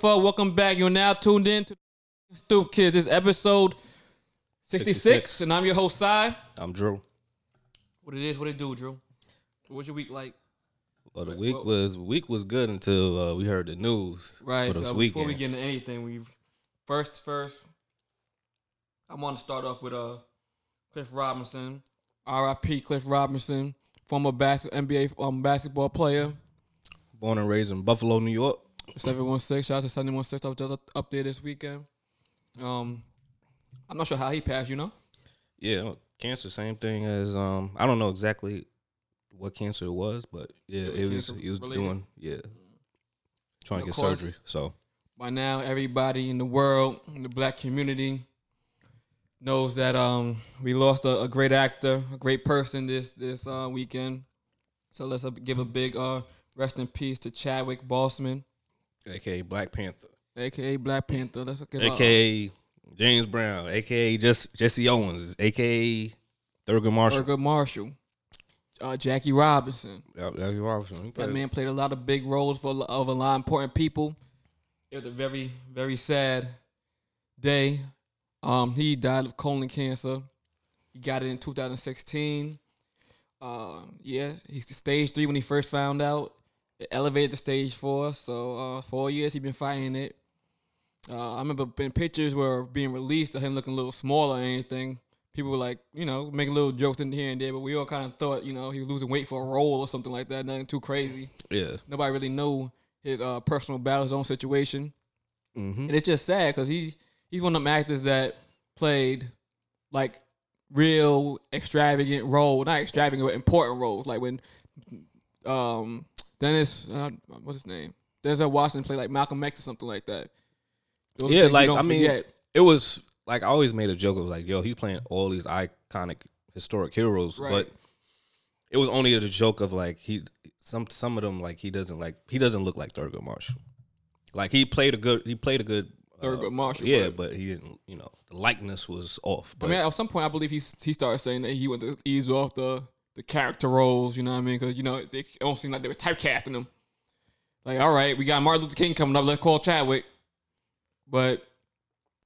fuck. Welcome back. You're now tuned in to Stoop Kids. This episode 66, 66. and I'm your host, Cy. I'm Drew. What it is, what it do, Drew. What's your week like? Well, the week well- was week was good until uh, we heard the news Right. for this uh, weekend. before we get into anything, we first first I want to start off with uh Cliff Robinson, R.I.P. Cliff Robinson, former bas- NBA um, basketball player. Born and raised in Buffalo, New York. Seven one six. Shout out to seven one six. I was just up- there this weekend. Um, I'm not sure how he passed. You know. Yeah, cancer, same thing as um. I don't know exactly what cancer it was, but yeah, It was it was was doing yeah, trying to get course. surgery. So by now everybody in the world, in the black community, knows that um we lost a, a great actor, a great person this this uh, weekend. So let's give a big uh rest in peace to Chadwick Boseman, aka Black Panther, aka Black Panther. Let's give a, aka James Brown, aka just Jesse Owens, aka Thurgood Marshall. Thurgood Marshall, uh, Jackie Robinson. That, that was awesome. He That man played a lot of big roles for a of a lot of important people. It was a very very sad day. Um, he died of colon cancer. He got it in 2016. Um, yeah, he's stage three when he first found out. Elevated the stage four. So uh, four years he been fighting it. Uh, I remember when pictures were being released of him looking a little smaller or anything. People were like, you know, making little jokes in here and there, but we all kind of thought, you know, he was losing weight for a role or something like that. Nothing too crazy. yeah. Nobody really knew his uh, personal battle, his own situation. Mm-hmm. And it's just sad because he he's one of them actors that played like real extravagant role, not extravagant, but important roles. Like when um Dennis, uh, what's his name? Denzel Washington played like Malcolm X or something like that. Those Yeah, like I mean, forget. it was like I always made a joke. It was like, yo, he's playing all these iconic historic heroes, Right. but it was only the joke of like he some some of them like he doesn't like he doesn't look like Thurgood Marshall. Like he played a good he played a good uh, Thurgood Marshall, yeah, but- but he didn't. You know, the likeness was off. I But mean, at some point, I believe he he started saying that he went to ease off the the character roles. You know what I mean? Because you know they don't seem like they were typecasting them. Like, all right, we got Martin Luther King coming up. Let's call Chadwick. But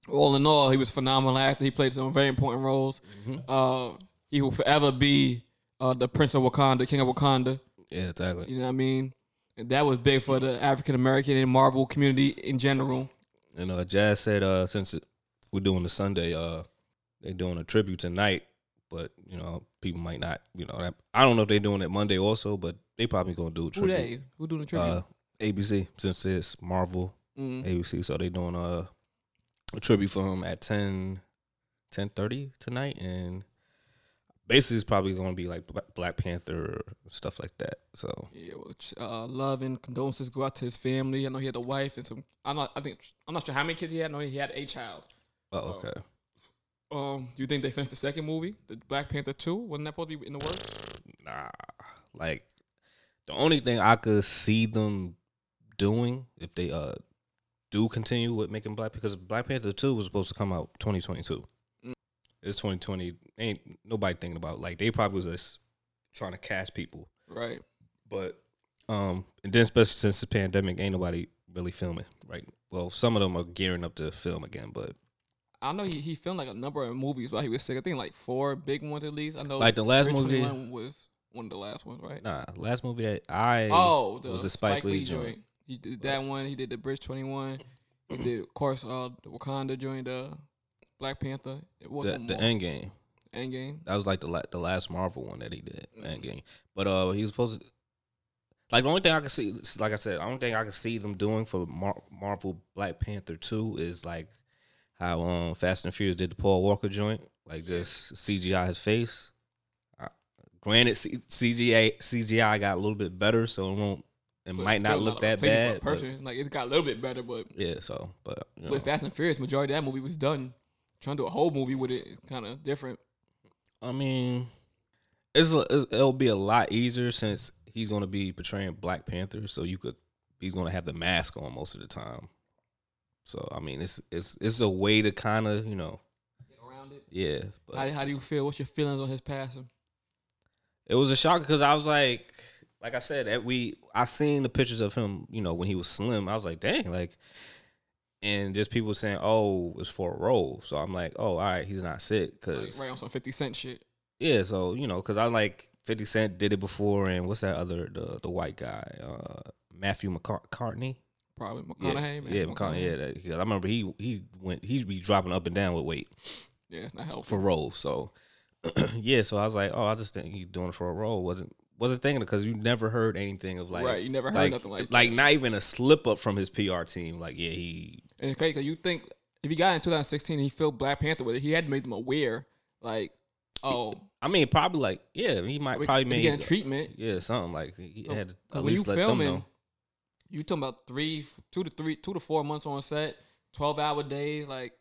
all in all, he was phenomenal actor. He played some very important roles. Uh, he will forever be uh, the Prince of Wakanda, King of Wakanda. yeah, exactly. You know what I mean? And that was big for the African American and Marvel community in general. And uh, Jazz said uh, since we're doing the Sunday, uh, they doing a tribute tonight. But you know, people might not. You know, that, I don't know if they're doing it Monday also, but they probably gonna do a Who tribute. they? Who doing the tribute? uh, ABC since it's Marvel Mm. ABC, so they doing a, a tribute for him at 10, 10.30 tonight, and basically it's probably going to be like Black Panther stuff like that. So Yeah, well, uh, love and condolences go out to his family. I know he had a wife and some. I'm not. I think I'm not sure how many kids he had. I know he had a child. oh, okay, Um, do you think they finished the second movie, the Black Panther two? Wasn't that supposed to be in the works? nah, like the only thing I could see them doing if they uh do continue with making Black because Black Panther two was supposed to come out twenty twenty two. Mm. It's twenty twenty. Ain't nobody thinking about like they probably was just trying to cast people. Right. But um, and then especially since the pandemic, ain't nobody really filming right. Well, some of them are gearing up to film again, but I know he, he filmed like a number of movies while he was sick. I think like four big ones at least. I know Like the last movie- was one of the last ones, right? nah. Last movie that I oh, the was a Spike, Spike Lee joint. joint. He did that one. He did the Bridge Twenty One. He did, of course, uh, the Wakanda joined uh, Black Panther. It was the, the end game. Endgame. That was like the la- the last Marvel one that he did, Mhm. Endgame. But uh, he was supposed to. Like the only thing I can see, like I said, the only thing I can see them doing for Mar- Marvel Black Panther two is like how um Fast and Furious did the Paul Walker joint, like just CGI his face. I, granted, C- CGI CGI got a little bit better, so it won't. It But might not look that figure for a bad. but- Person like it got a little bit better, but yeah, so but you know, with Fast and Furious, majority of that movie was done. Trying to do a whole movie with it, kind of different. I mean, it's, a, it's it'll be a lot easier since he's going to be portraying Black Panther, so you could he's going to have the mask on most of the time. So I mean, it's it's it's a way to kind of you know Get around it. yeah. But How, how do you feel? What's your feelings on his passing? it was a shock because I was like, like I said, that we I seen the pictures of him, you know, when he was slim. I was like, dang, like, and just people saying, oh, it's for a role. So I'm like, oh, all right, he's not sick because right on some Fifty Cent shit. yeah. So you know, because I like Fifty Cent did it before, and what's that other the the white guy, uh, Matthew McCartney. Probably Yeah, McConaughey. man. yeah, McConaughey. Yeah, I remember he he went he'd be dropping up and down with weight Yeah, it's not helpful. for roles. So yeah, so I was like, oh, I just think he's doing it for a role. wasn't wasn't thinking because you never heard anything of like right, you never heard like nothing like like that. not even a slip up from his PR team. Like yeah, he And it's crazy 'cause you think if he got in 2016 and he filled Black Panther with it, he had to make them aware, like, oh, I mean probably like yeah he might probably make getting treatment. yeah something like he oh, had to at least let them know. You talking about three, two to three, two to four months on set, 12 hour days, like.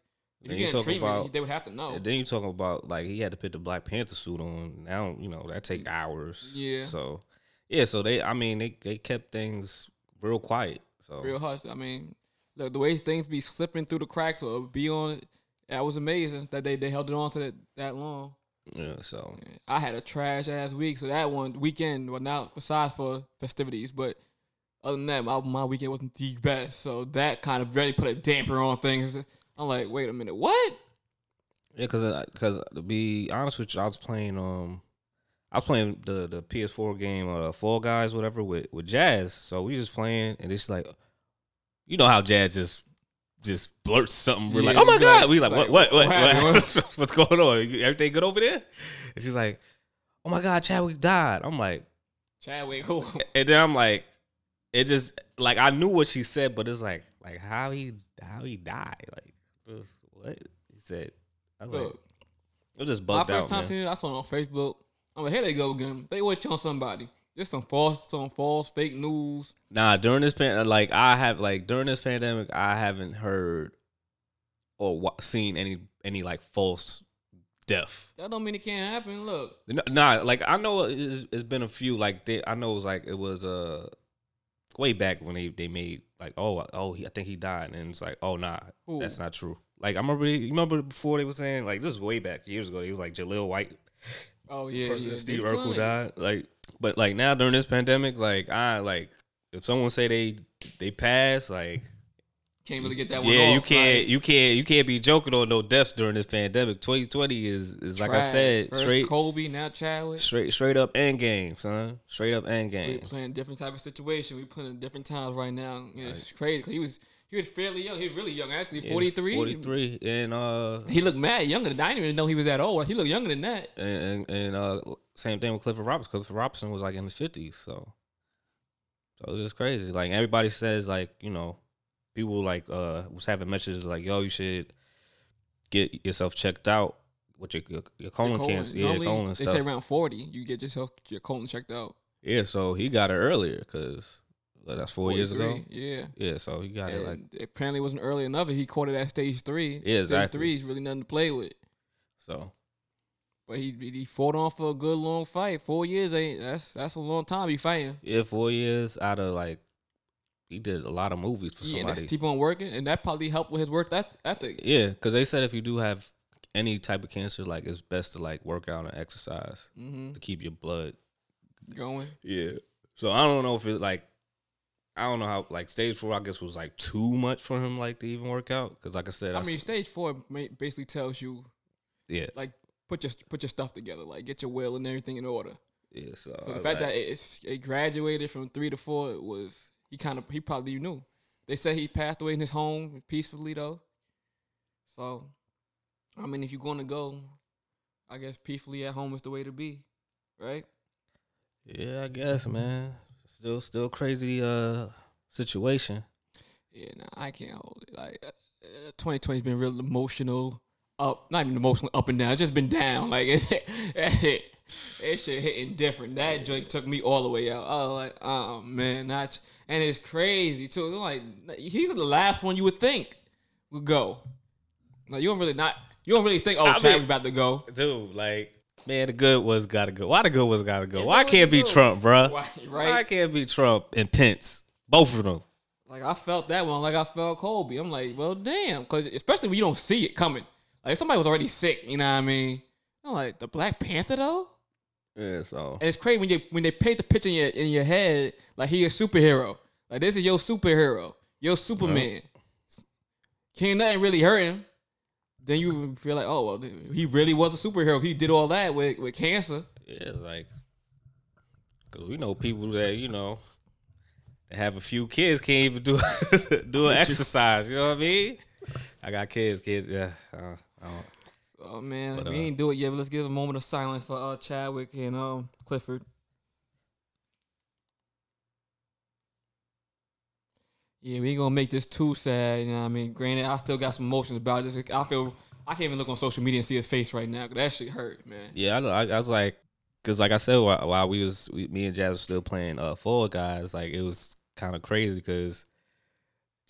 If Then you you treatment, about- they would have to know. Then you talking about like he had to put the Black Panther suit on. Now you know that take hours. Yeah. So yeah, so they I mean they they kept things real quiet. So Real hush. I mean, look, the way things be slipping through the cracks or be on it, that was amazing that they, they held it on to that, that long. yeah, so I had a trash ass week, so that one weekend, well, not besides for festivities, but other than that, my, my weekend wasn't the best. So that kind of really put a damper on things. I'm like, wait a minute, what? yeah, because because to be honest with you, I was playing um. I was playing the, the PS4 game uh, Fall Guys, whatever, with, with Jazz. So we just playing, and it's like, you know how Jazz just just blurts something. We're like, oh my like- god! We like, like, what, what, what, what what? what's going on? Everything good over there? And she's like, oh my god, Chadwick died. I'm like, Chadwick, who? and then I'm like, it just like I knew what she said, but it's like like how he how he died. Like what he said. I was like, Look, it was just my first out, time man. seeing it, I saw it on Facebook. I'm like, here they go again. They watch on somebody. Just some false, some false, fake news. Nah, during this pan, like I have like during this pandemic, I haven't heard or wa- seen any any like false death. That don't mean it can't happen. Look, Nah, like I know it's, it's been a few. Like they, I know it was like it was uh way back when they they made like oh oh he, I think he died and it's like oh nah Who? that's not true. Like I remember you remember before they were saying like this is way back years ago. He was like Jaleel White, oh yeah, yeah. Steve Urkel died. Like but like now during this pandemic, like I like if someone say they they pass, like Can't really get that one. yeah, you can't like, you can't you can't be joking on no deaths during this pandemic. Twenty twenty is is like I said First straight Kobe, now Chadwick. straight straight up end game, son. Straight up end game. We playing different type of situation. We playing in different times right now. And It's crazy 'cause he was he was fairly young. He was really young actually. Forty three. Forty three, and uh, He looked mad younger than I didn't even know he was that old. He looked younger than that. and and, and uh, same thing with Clifford Robinson. Clifford Robinson was like in his fifties, so so it's just crazy. Like everybody says, like you know, people like uh was having messages like, "Yo, you should get yourself checked out with your your, your colon, Colon. cancer, yeah, Normally, colon They stuff." say around forty, you get yourself your colon checked out. yeah, so he got it earlier because that's four years ago. Yeah. Yeah, so he got it like apparently it wasn't early enough. and He caught it at stage three. Yeah, Stage three is really nothing to play with. so. But he he fought on for a good long fight. Four years ain't that's that's a long time he fighting. Yeah, four years out of like he did a lot of movies for Yeah, and somebody. just keep on working, and that probably helped with his work eth- ethic. Yeah, because they said if you do have any type of cancer, like it's best to like work out and exercise hmm to keep your blood. Going. Yeah. So I don't know if it like I don't know how like stage four I guess was like too much for him like to even work out because like I said, I I mean, stage four basically tells you yeah, like put your put your stuff together, like get your will and everything in order. yeah. So, So I the fact like- that it's it graduated from three to four it was he kind of he probably knew. They said he passed away in his home peacefully though. So, I mean, if you're going to go, I guess peacefully at home is the way to be, right? yeah, I guess man, still still crazy uh situation. Yeah, nah, I can't hold it. Like, uh, 2020's been real emotional. Up, not even emotional, up and down. It's just been down. Like it's shit, that shit hitting different. That joint took me all the way out. I was like, oh man, not. And it's crazy too. Like he's the last one you would think would go. Like you don't really not. You don't really think, oh, I Chadwick mean- about to go. Dude, like man, the good was gotta go. Why the good was gotta go? It's Why can't be good. Trump, bruh? Why- Why can't be Trump and Pence? Both of them. Like I felt that one, like I felt Kobe. I'm like, well, damn, because especially when you don't see it coming. Like somebody was already sick, you know what I mean? I'm like, the Black Panther though. Yeah, so And it's crazy when you when they paint the picture in your in your head like he a superhero. Like this is your superhero, your Superman. Can't nothing really hurt him. Then you feel like, oh well, he really was a superhero. He did all that with with cancer. yeah, it's like because we know people that you know that have a few kids can't even do do an exercise. You know what I mean? I got kids, kids. Yeah, uh, I don't. Oh man, But, we uh, ain't do it yet. But let's give a moment of silence for uh, Chadwick and um Clifford. Yeah, we ain't gonna make this too sad. You know what I mean? Granted, I still got some emotions about this. I feel I can't even look on social media and see his face right now. that shit hurt, man. Yeah, I know. I, I was like, because like I said, while, while we was we, me and Jazz was still playing uh Fall Guys, like it was kind of crazy because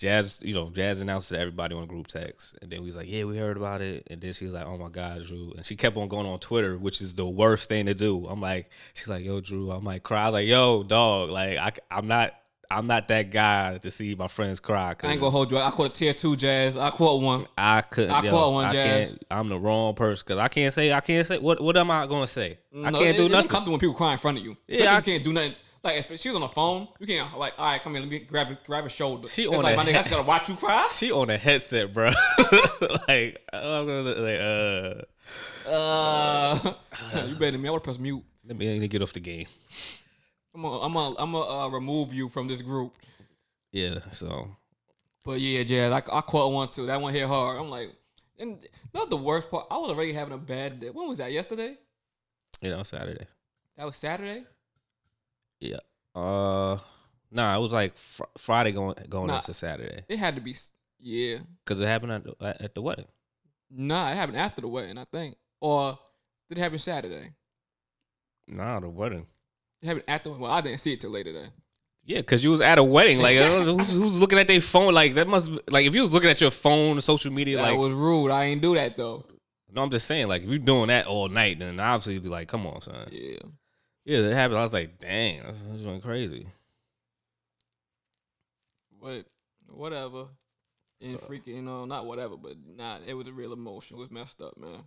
Jazz, you know, Jazz announced to everybody on group text, and then we was like, yeah, we heard about it, and then she was like, oh my god, Drew, and she kept on going on Twitter, which is the worst thing to do. I'm like, she's like, yo, Drew, I'm like, cry. I was like, yo, dog, like I, I'm not. I'm not that guy to see my friends cry. I ain't gonna hold you. I caught a tier two, Jazz. I caught one. I couldn't. I yo, caught one, I Jazz. I'm the wrong person because I can't say. I can't say. What? What am I gonna say? I can't it- do it's nothing. uncomfortable when people cry in front of you. Yeah, Yeah, I- you can't do nothing. Like she was on the phone, you can't like, all right, come here, let me grab grab his shoulder. She it's on like my nigga, I just gotta watch you cry. She on a headset, bro. like I'm gonna like uh. Uh, you better than me. I would press mute. Let me, let me get off the game. I'm gonna, I'm gonna, I'm gonna uh, remove you from this group. Yeah. So But yeah, Jazz, I, I caught one too. That one hit hard. I'm like, and not the worst part. I was already having a bad day. When was that? Yesterday? you know Saturday. That was Saturday. Yeah. Uh. Nah, it was like fr- Friday going going Nah. into Saturday It had to be. s- Yeah. because it happened at the, at the wedding. Nah, it happened after the wedding, I think. Or did it happen Saturday? Nah, the wedding. It happened after. Well, I didn't see it till later then. Yeah, because you was at a wedding. Like, who's, who's looking at their phone? Like, that must like if you was looking at your phone, social media, That like. was rude. I ain't do that though. no, I'm just saying, like, if you're doing that all night, then obviously, like, come on, son. Yeah. Yeah, it happened. I was like, dang, that's, that's going crazy. But whatever. And So- freaking, you know, not whatever, but nah, it was a real emotion. It was messed up, man.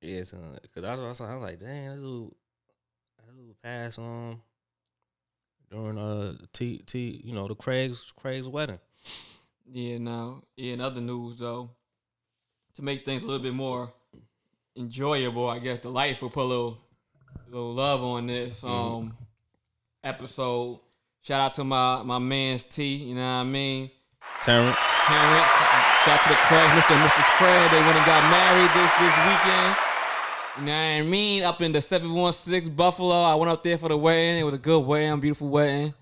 Yeah, because I was, I was like, dang, that little, that little pass on during uh T T, you know, the Craig's Craig's wedding. Yeah, now, yeah, in other news though, to make things a little bit more enjoyable, I guess delightful, put a little, little love on this um episode. Shout out to my my man's T, you know what I mean? Terrence, Terrence, shout out to the Craig, Mr. and Mrs. Craig. They went and got married this this weekend. You know what I mean? Up in the 716 Buffalo. I went up there for the wedding. It was a good wedding, beautiful wedding.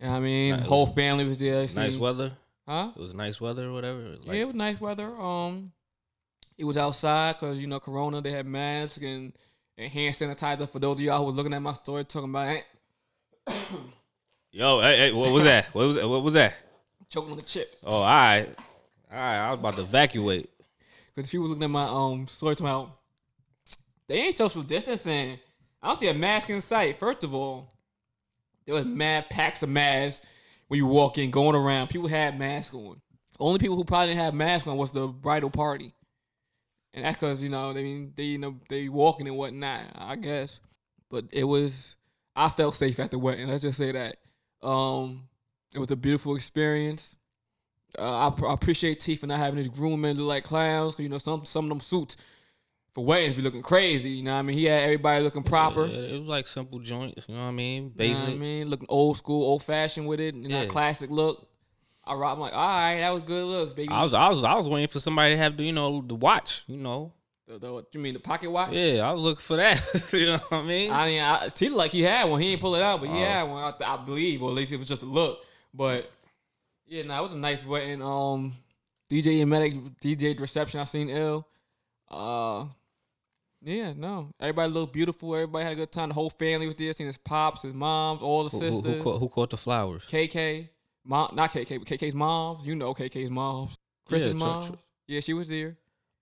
You know what I mean? Nice. Whole family was there. See- nice weather. Huh? It was nice weather or whatever. Like, yeah, it was nice weather. Um, it was outside because you know Corona. They had masks and, and hand sanitizer. For those of y'all who was looking at my story, talking about eh, Yo, hey, hey, what was that? What was that? What was that? choking on the chips. Oh, all right, all right. I was about to evacuate. Because if you was looking at my um story, talking about they ain't social distancing. I don't see a mask in sight. First of all, there was mad packs of masks when you walk in, going around. People had masks on. Only people who probably didn't have masks on was the bridal party, and that's because you know they mean they you know they walking and whatnot. I guess, but it was I felt safe at the wedding. Let's just say that. Um, it was a beautiful experience. Uh, I, pr- I appreciate T for not having his groommen look like clowns. 'cause, you know, some some of them suits for weddings be looking crazy. You know what I mean? He had everybody looking proper. Yeah, it was like simple joints. You know what I mean? You know I mean? Looking old school, old fashioned with it. Know, Yeah. classic look. I rock. I'm like, all right, that was good looks, baby. I was, I was, I was waiting for somebody to have the, you know, the watch. You know. the, the, you mean the pocket watch? Yeah, I was looking for that. you know what I mean? I mean, I, T looked like he had one. He ain't pull it out, but he Oh. had one. I, I believe, or at least it was just a look. But yeah, no, it was a nice wedding. Um, DJ and Medic DJ reception. I seen ill. Uh, yeah, no, everybody looked beautiful. Everybody had a good time. The whole family was there. Seen his pops, his moms, all the who, who, sisters. who, caught, who caught the flowers? KK, mom, not KK, but KK's moms. You know KK's moms. Chris's Yeah, Tr- mom. Tr- yeah, she was there.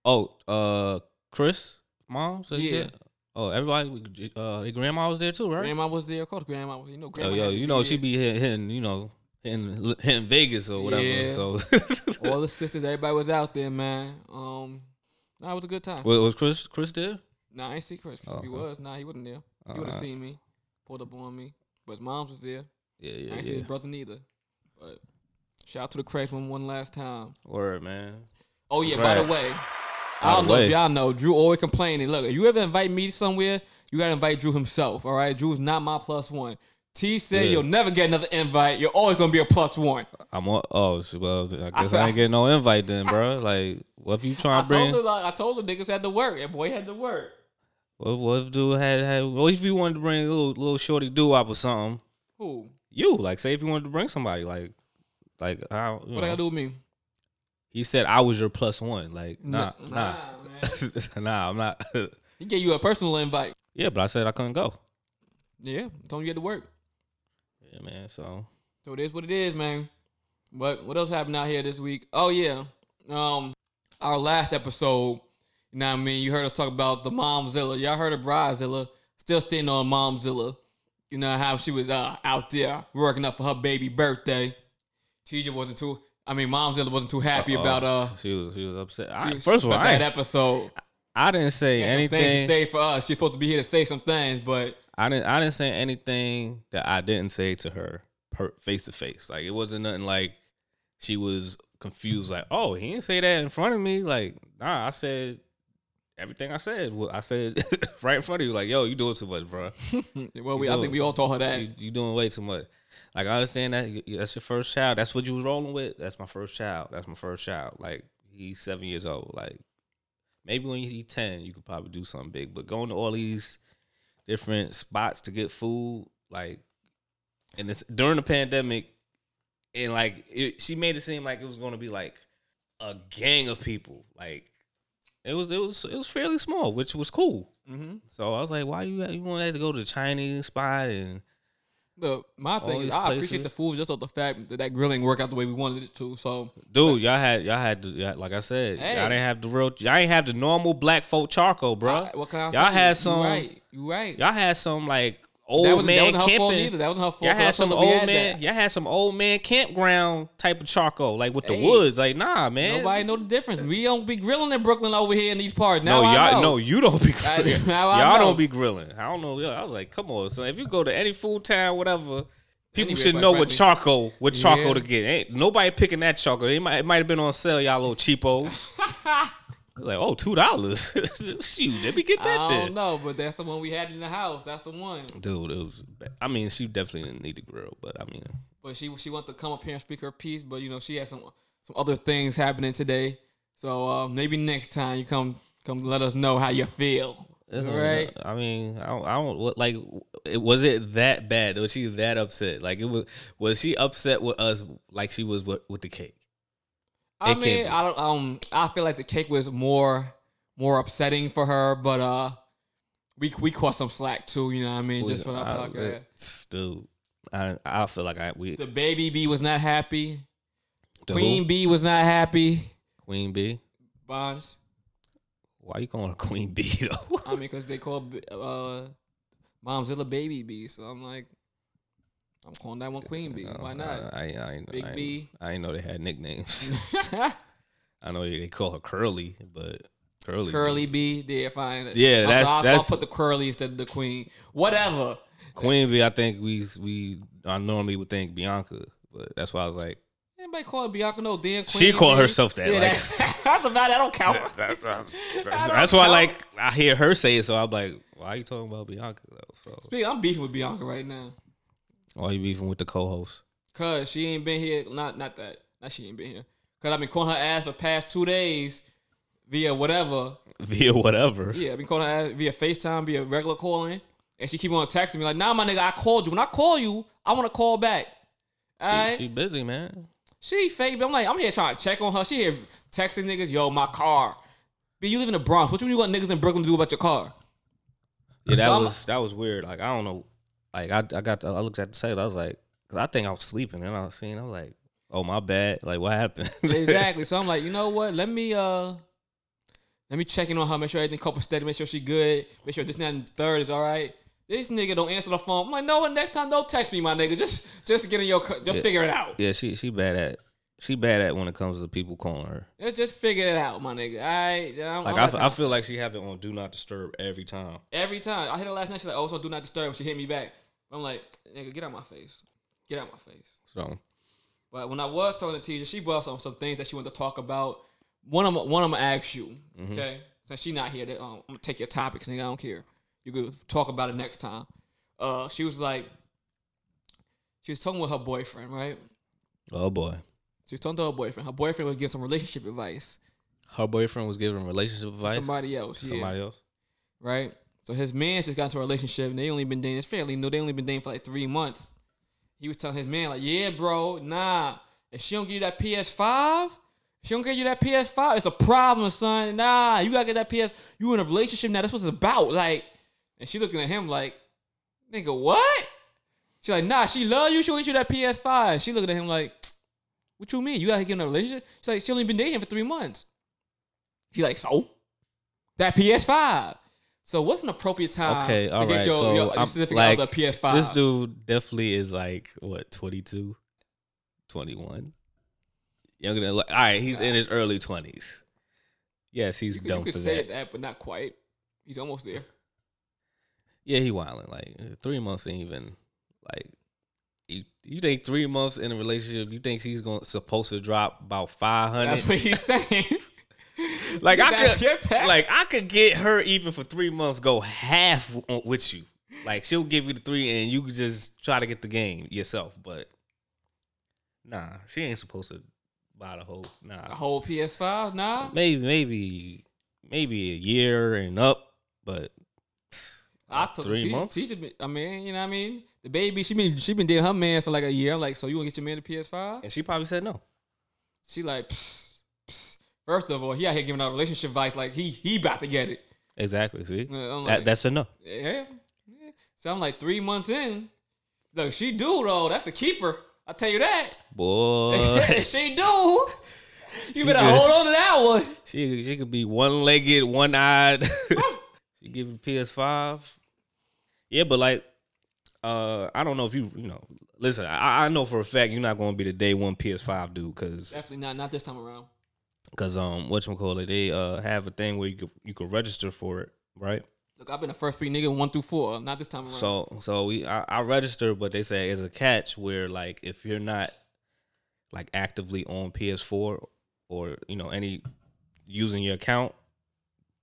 Oh, uh, Chris, mom. So Yeah. Oh, everybody. Uh, their grandma was there too, right? Grandma was there. Of course, grandma was. You know, Oh, grandma. yo, to you know there. she be hitting, hitting you know, hitting, hitting Vegas or whatever. Yeah. So, all the sisters, everybody was out there, man. Um, nah, it was a good time. was was Chris Chris there? Nah, I ain't see Chris. Oh, he okay. was. Nah, he wasn't there. He would have Uh, seen me, pulled up on me, but his mom's was there. Yeah, I yeah, ain't seen yeah. his brother neither. But shout out to the Craigs one one last time. Word, man. Oh yeah, by the way, I don't know way. if y'all know. Drew always complaining. Look, if you ever invite me somewhere, you gotta invite Drew himself. All right, Drew's not my plus one. T said Yeah. you'll never get another invite. You're always gonna be a plus one. I'm on. Oh, well, I guess I, said- ain't getting no invite then, bro. Like, what if you trying to bring? told her, like, I told the niggas had to work. That boy had to work. What, what if dude had had? What if you wanted to bring a little little shorty doo wop or something? Who? You like, say if you wanted to bring somebody, like, like how? What I know. gotta do with me? He said I was your plus one. Like, nah, Nah, nah, man. nah. I'm not. He gave you a personal invite. yeah, but I said I couldn't go. Yeah, told you had to work. Yeah, man. So So it is what it is, man. But what else happened out here this week? Oh yeah, um, our last episode. You know what I mean? You heard us talk about the Momzilla. Y'all heard of Bridezilla. Still standing on Momzilla. You know how she was uh, out there working up for her baby birthday. TJ wasn't too. I mean, Momzilla wasn't too happy uh-oh. about uh. she was she was upset. I, was- first of all, that episode. I didn't say Had some things to anything. say for us. She's supposed to be here to say some things, but I didn't I didn't say anything that I didn't say to her face to face. Like it wasn't nothing like she was confused. Like, oh, he didn't say that in front of me. Like, nah, I said everything I said. Well, I said right in front of you. Like, yo, you doing too much, bro. well, we, You I think we all told her that. You, you doing way too much. Like I understand that you- that's your first child. That's what you was rolling with. That's my first child. That's my first child. Like he's seven years old. Like maybe when he's ten, you could probably do something big. But going to all these different spots to get food, like, and this during the pandemic, and like it, she made it seem like it was going to be like a gang of people. Like it was, it was, it was fairly small, which was cool. Mm-hmm. So I was like, why you you want to go to the Chinese spot and Look, my thing is, I appreciate the places. food just off the fact that that grilling worked out the way we wanted it to. So Dude, y'all had y'all had y'all, like I said, Hey. y'all didn't have the real, y'all ain't have the normal black folk charcoal, bro. I- what can I y'all had You some, right. You right. y'all had some like old that that man wasn't camping. either. That wasn't her fault. Y'all I had some told her we old man, that. y'all had some old man campground type of charcoal, like with the woods. Like, nah, man. Nobody know the difference. We don't be grilling in Brooklyn over here in these parts. no, Now I y'all, know. no, you don't be I- grilling. now I y'all know. don't be grilling. I don't know. I was like, come on, son. If you go to any food town, whatever, people should know what charcoal, what charcoal Yeah. to get. Ain't nobody picking that charcoal. It might, it might have been on sale, y'all little cheapos. Like, oh, two dollars. Shoot, let me get that I then. don't know, but that's the one we had in the house. That's the one. Dude, it was. Bad. I mean, she definitely didn't need a grill, but I mean, But she she wanted to come up here and speak her piece, but you know she had some some other things happening today. So uh, maybe next time you come come let us know how you feel. Right. I mean, I don't, I don't what like. It, was it that bad? Was she that upset? Like it was. Was she upset with us? Like she was with, with the cake? I It mean. I don't. Um, I feel like the cake was more more upsetting for her, but uh, we we caught some slack too. You know what I mean? Just for I- podcast. dude. I I feel like I we The baby B was not happy. the Queen who? B was not happy. Queen B. Bonds. Why you calling her Queen B though? I mean, because they call uh, Momzilla Baby B. So I'm like, I'm calling that one Queen B. Why not? I, I, I, Big I, I, B. I didn't know they had nicknames. I know they call her Curly, but Curly. Curly B. Yeah, fine. Yeah, that's- I'll, that's- I'll put the Curly instead of the Queen. Whatever. Queen B. I think we we I normally would think Bianca, but that's why I was like, Anybody call her Bianca? No, damn Queen. She called B? herself that, Yeah, like- that's, that's about that. don't count. that- that's, I that's, don't that's why know. like I hear her say it, so I'm like, why are you talking about Bianca though? So Speaking, I'm beefing with Bianca right now. Why you beefing with the co-host? Cause she ain't been here. Not not that. Not she ain't been here. Cause I've been calling her ass for past two days via whatever. Via whatever. Yeah, I've been calling her ass via FaceTime, via regular calling. And she keep on texting me like, nah, my nigga, I called you. When I call you, I want to call back. All She, right? she busy, man. She fake, but I'm like, I'm here trying to check on her. She here texting niggas, yo, my car. But you live in the Bronx. What you want niggas in Brooklyn to do about your car? Yeah, that So I'm- was that was weird. Like I don't know. Like I I got the, I looked at the sale. I was like, cause I think I was sleeping, and I was seeing. I was like, oh my bad. Like what happened? exactly. So I'm like, you know what? Let me uh let me check in on her, make sure everything copacetic, make sure she good, make sure this and that and third is all right. This nigga don't answer the phone. I'm like, no, next time don't text me, my nigga. Just just get in your just Yeah. figure it out. yeah, she she bad at she bad at when it comes to people calling her. Let's just figure it out, my nigga. I, I'm, Like I'm I, not f- I feel like she have it on do not disturb every time. every time I hit her last night. She's like, "Oh, so do not disturb." She hit me back. I'm like, "Nigga, get out my face. Get out my face." So But when I was talking to Tisha, she brought up some things that she wanted to talk about. One of one I'm gonna ask you, Mm-hmm. okay? Since she not here, that, um, I'm gonna take your topics, nigga. I don't care. You could talk about it next time. Uh, she was like, she was talking with her boyfriend, right? oh boy, She was talking to her boyfriend. Her boyfriend was giving some relationship advice her boyfriend was giving relationship advice. somebody else. yeah. somebody else. right? So his man just got into a relationship and they only been dating. It's fairly new. They only been dating for like three months. He was telling his man like, "Yeah, bro, nah. If she don't give you that PS5, if she don't give you that PS5, it's a problem, son. Nah, you gotta get that PS. You in a relationship now. That's what it's about. Like, and she looking at him like, nigga, what? She like, nah, she love you. She'll get you that PS5. She looking at him like, what you mean? You gotta get in a relationship? She's like, she only been dating for three months. He like, so that PS5. So what's an appropriate time Okay, to all get right. your, so your, your significant like, other PS5? this dude definitely is like what 22, 21, younger than. Like, all right, he's in his early twenties. Yes, he's you could, you could for say that. that, but not quite. He's almost there. Yeah, he wilding. Like three months ain't even like. You, you think three months in a relationship? You think she's gonna supposed to drop about five hundred? That's what he's saying. Like I could, get like I could get her even for three months. Go half with you. Like she'll give you the three, and you could just try to get the game yourself. But nah, she ain't supposed to buy the whole. a Nah, whole PS5? Nah. maybe, maybe, maybe a year and up. But I told three teacher, months? Been- I mean, you know what I mean? The baby, she been she been dating her man for like a year. I'm like, so you want to get your man a PS5? and she probably said no. She like, psst, psst. First of all, he out here giving out relationship advice like he he about to get it. Exactly. See, I'm that, that's enough. yeah, yeah. So I'm like three months in. Look, she do though. That's a keeper. I tell you that. Boy, she do. You She better good. hold on to that one. she she could be one legged, one eyed. she give you PS Five. Yeah, but like, uh, I don't know if you you know. Listen, I, I know for a fact you're not going to be the day one PS Five dude because Definitely not. Not this time around. Because um what you call it they uh have a thing where you could you could register for it right. Look, I've been the first three nigga one through four. Not this time around. So so we I, I register, but they say it's a catch where like if you're not like actively on PS4 or you know any using your account,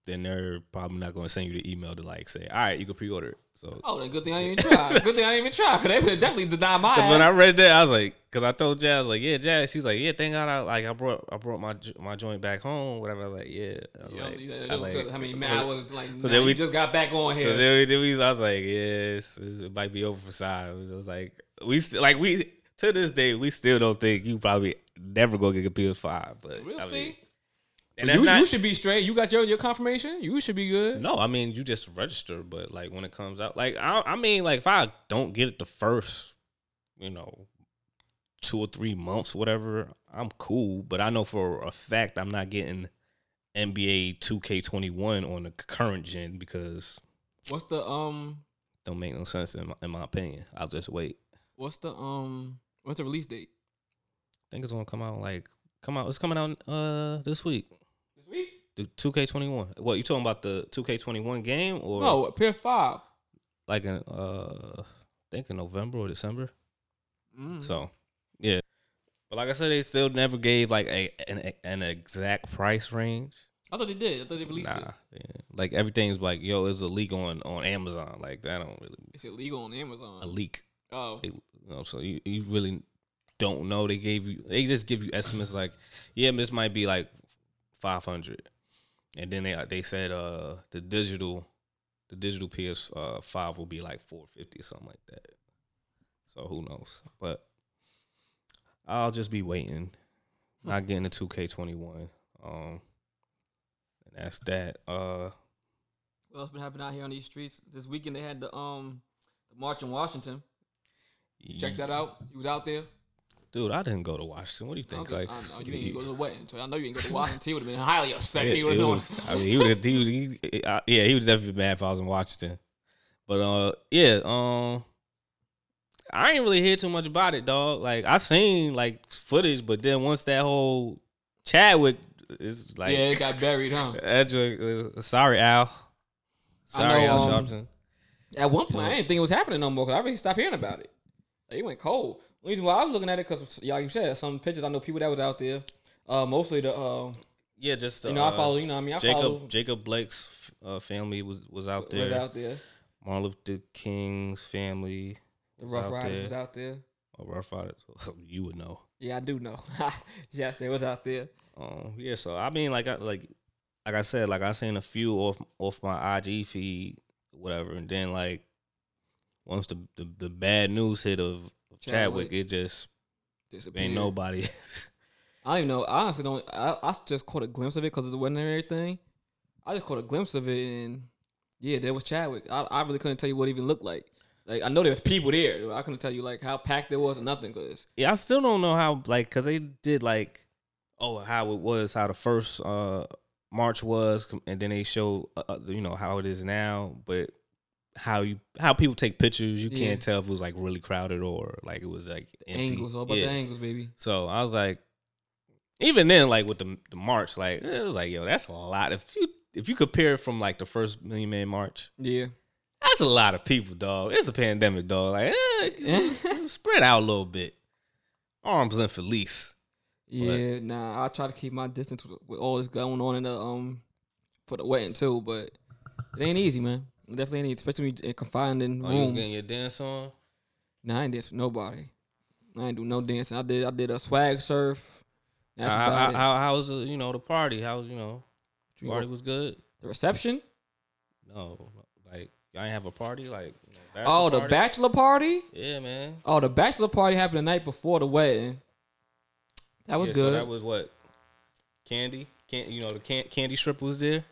then they're probably not going to send you the email to like say, all right, you can pre-order it. So oh, then good thing I didn't even try. good thing I didn't even try. Cause they would definitely deny my Cause when I read that, I was like, cause I told Jazz like, yeah, Jazz. She's like, yeah, thank God, I like I brought I brought my my joint back home, whatever. I was like, yeah. I was know, like, you know, I like- I mean, man, I was like, so then we just got back on here. So then we, then we, I was like, yes, it might be over for Cy. It was, it was like we still like we to this day we still don't think you probably never gonna get a PS5, but we'll I mean, see. And you, not, you should be straight. You got your, your confirmation. You should be good. no, I mean you just register, but like when it comes out, like I, I mean, like if I don't get it the first, you know, two or three months, whatever, I'm cool. But I know for a fact I'm not getting NBA 2K21 on the current gen because What's the um? don't make no sense in my, in my opinion. I'll just wait. What's the um? What's the release date? I think it's gonna come out like come out. It's coming out uh this week. The 2K21. What you talking about the 2K21 game or No, PS5. like in uh I think in November or December. Mm. So yeah, but like I said, they still never gave like a an, an exact price range. I thought they did. I thought they released Nah, it. yeah. like everything's like yo, it's a leak on on Amazon. Like that don't really It's illegal on Amazon. a leak. Oh, They- you know, so you, you really don't know. They gave you they just give you estimates like, yeah, this might be like five hundred, and then they they said uh the digital the digital PS uh, five will be like four fifty or something like that. So who knows? But I'll just be waiting, not getting the two K twenty one. Um, and that's that. Uh, what else been happening out here on these streets? This weekend they had the um the march in Washington. Check that out. You was out there. Dude. I didn't go to Washington. What do you think? like I know you ain't go to the wedding, so I know you ain't go to Washington. He would have been highly upset. Yeah, he would have known. was- I mean, he would. He, he, yeah, he would definitely be mad if I was in Washington. But uh, yeah, um, I ain't really hear too much about it, dog. Like I seen like footage, but then once that whole Chadwick is like, yeah, it got buried, huh? joint, uh, sorry, Al. Sorry, know, Al um, At one point, I didn't think it was happening no more because I really stopped hearing about it. Like, it went cold. The reason why I was looking at it because, like you said, some pictures I know people that was out there. Uh, mostly the, uh, Yeah, just uh, you know, I follow. You know, what I mean, I follow. Jacob Jacob Blake's uh, family was was out there. was out there. Martin Luther King's family. The Rough Riders there. was out there. Oh, Rough Riders. you would know. Yeah, I do know. yes, they was out there. Um, yeah, so I mean, like, I, like, like I said, like I seen a few off off my IG feed, whatever, and then like once the the, the bad news hit of, of Chadwick, Chadwick. it just Disappeared. ain't nobody. I don't even know. I honestly don't. I, I just caught a glimpse of it because it wasn't and everything. I just caught a glimpse of it, and yeah, there was Chadwick. I, I really couldn't tell you what it even looked like. Like I know there was people there. I couldn't tell you like how packed it was or nothing. Cause yeah, I still don't know how, like, cause they did like, oh, how it was, how the first uh march was, and then they show, uh, uh, you know, how it is now, but. How you how people take pictures, you can't tell if it was like really crowded or like it was like empty. angles, all about the angles, baby. So I was like, even then, like with the the march, like it was like, yo, that's a lot. If you if you compare it from like the first Million Man March, Yeah, that's a lot of people, dog. It's a pandemic, dog. Like, eh, spread out a little bit. Arms length at least. yeah. Nah, I try to keep my distance with, with all this going on in the um for the wedding too, but it ain't easy, man. It definitely easy, especially in confined in Oh, you was getting your dance on. Nah, I ain't dance with nobody. I ain't do no dancing. I did I did a swag surf. That's how, about how, it. how, how was the you know the party? How was you know You party was good? the reception? No, like y'all ain't have a party like. You know, Oh, the party? bachelor party? Yeah, man. Oh, the bachelor party happened the night before the wedding. That was Yeah, good. So that was what? Candy, can you know the can- candy strip was there?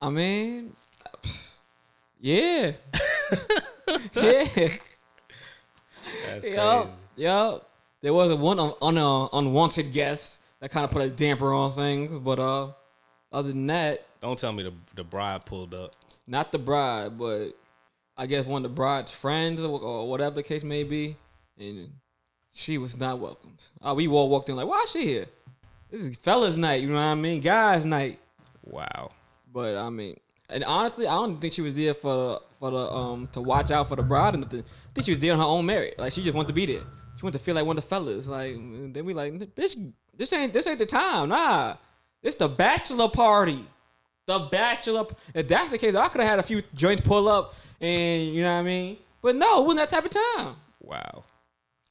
I mean, yeah, yeah, That's crazy. yup. There was a one un, un, uh, unwanted guest that kind of put a damper on things, but uh, other than that, Don't tell me the the bride pulled up. not the bride, but I guess one of the bride's friends or, or whatever the case may be, and she was not welcomed. Uh, we all walked in like, why is she here? This is fellas' night, you know what I mean? Guys' night. Wow. But I mean, and honestly, I don't think she was there for for the um to watch out for the bride or nothing. I think she was there on her own merit. Like she just wanted to be there. She wanted to feel like one of the fellas. Like then we like, bitch, this ain't this ain't the time. Nah, it's the bachelor party. The bachelor. If that's the case, I could have had a few joints pull up, and you know what I mean. But no, it wasn't that type of time. Wow.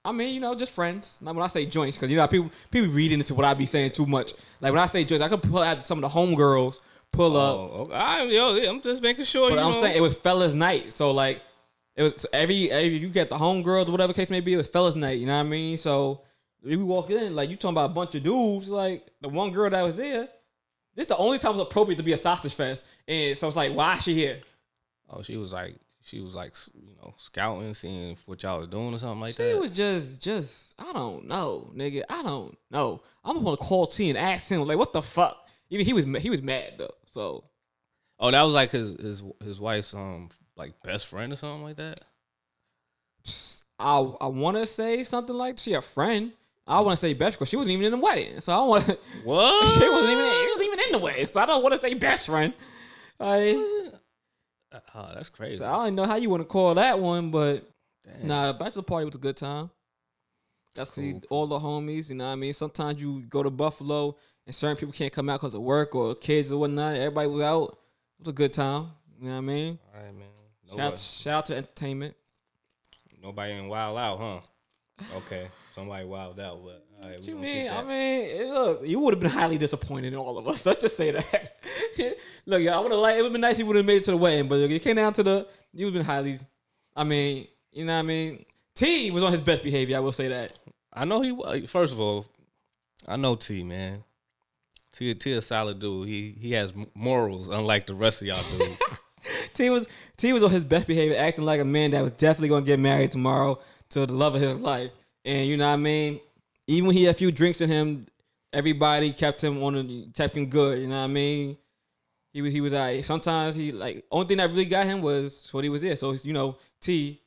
I mean, you know, just friends. Now, when I say joints, because you know people people read into what I be saying too much. Like when I say joints, I could pull out some of the homegirls pull up. Oh, okay. I, yo, I'm just making sure. But I'm know. saying it was fellas night. So like it was every, every you get the homegirls or whatever case may be, it was fellas night, you know what I mean? So we walk in, like you talking about a bunch of dudes, like the one girl that was there, this the only time it was appropriate to be a sausage fest. And so it's like, why is she here? Oh, she was like, she was like, you know, scouting, seeing what y'all was doing or something like She that. She was just just I don't know, nigga. I don't know. I'm gonna call T and ask him, like, what the fuck? Even he was he was mad though. So oh, that was like his his his wife's um like best friend or something like that. I I wanna say something like she a friend. I want to say best because she wasn't even in the wedding. So I want What? she wasn't even she wasn't even in the wedding. So I don't want to say best friend. I Oh, that's crazy. so I don't know how you want to call that one, but Damn. nah, the bachelor party was a good time. I see Cool, all the homies. You know what I mean? Sometimes you go to Buffalo and certain people can't come out because of work or kids or whatnot. Everybody was out. It was a good time. You know what I mean? All right, man. Shout Nobody, out, shout out to entertainment. nobody in wild out, huh? Okay, somebody wild out, but all right, What you mean? I mean, look, you would have been highly disappointed in all of us. Let's just say that. look, yeah, I would have liked. It would have been nice if you would have made it to the wedding, but look, it came down to the. You would have been highly. I mean, you know what I mean. T was on his best behavior. I will say that. I know he. wa- First of all, I know T man. T T a solid dude. He he has morals, unlike the rest of y'all dudes. T was T was on his best behavior, acting like a man that was definitely gonna get married tomorrow to the love of his life. And you know what I mean. Even when he had a few drinks in him, everybody kept him on, kept him good. You know what I mean. He was he was alright. Sometimes he like only thing that really got him was what he was there. So you know T,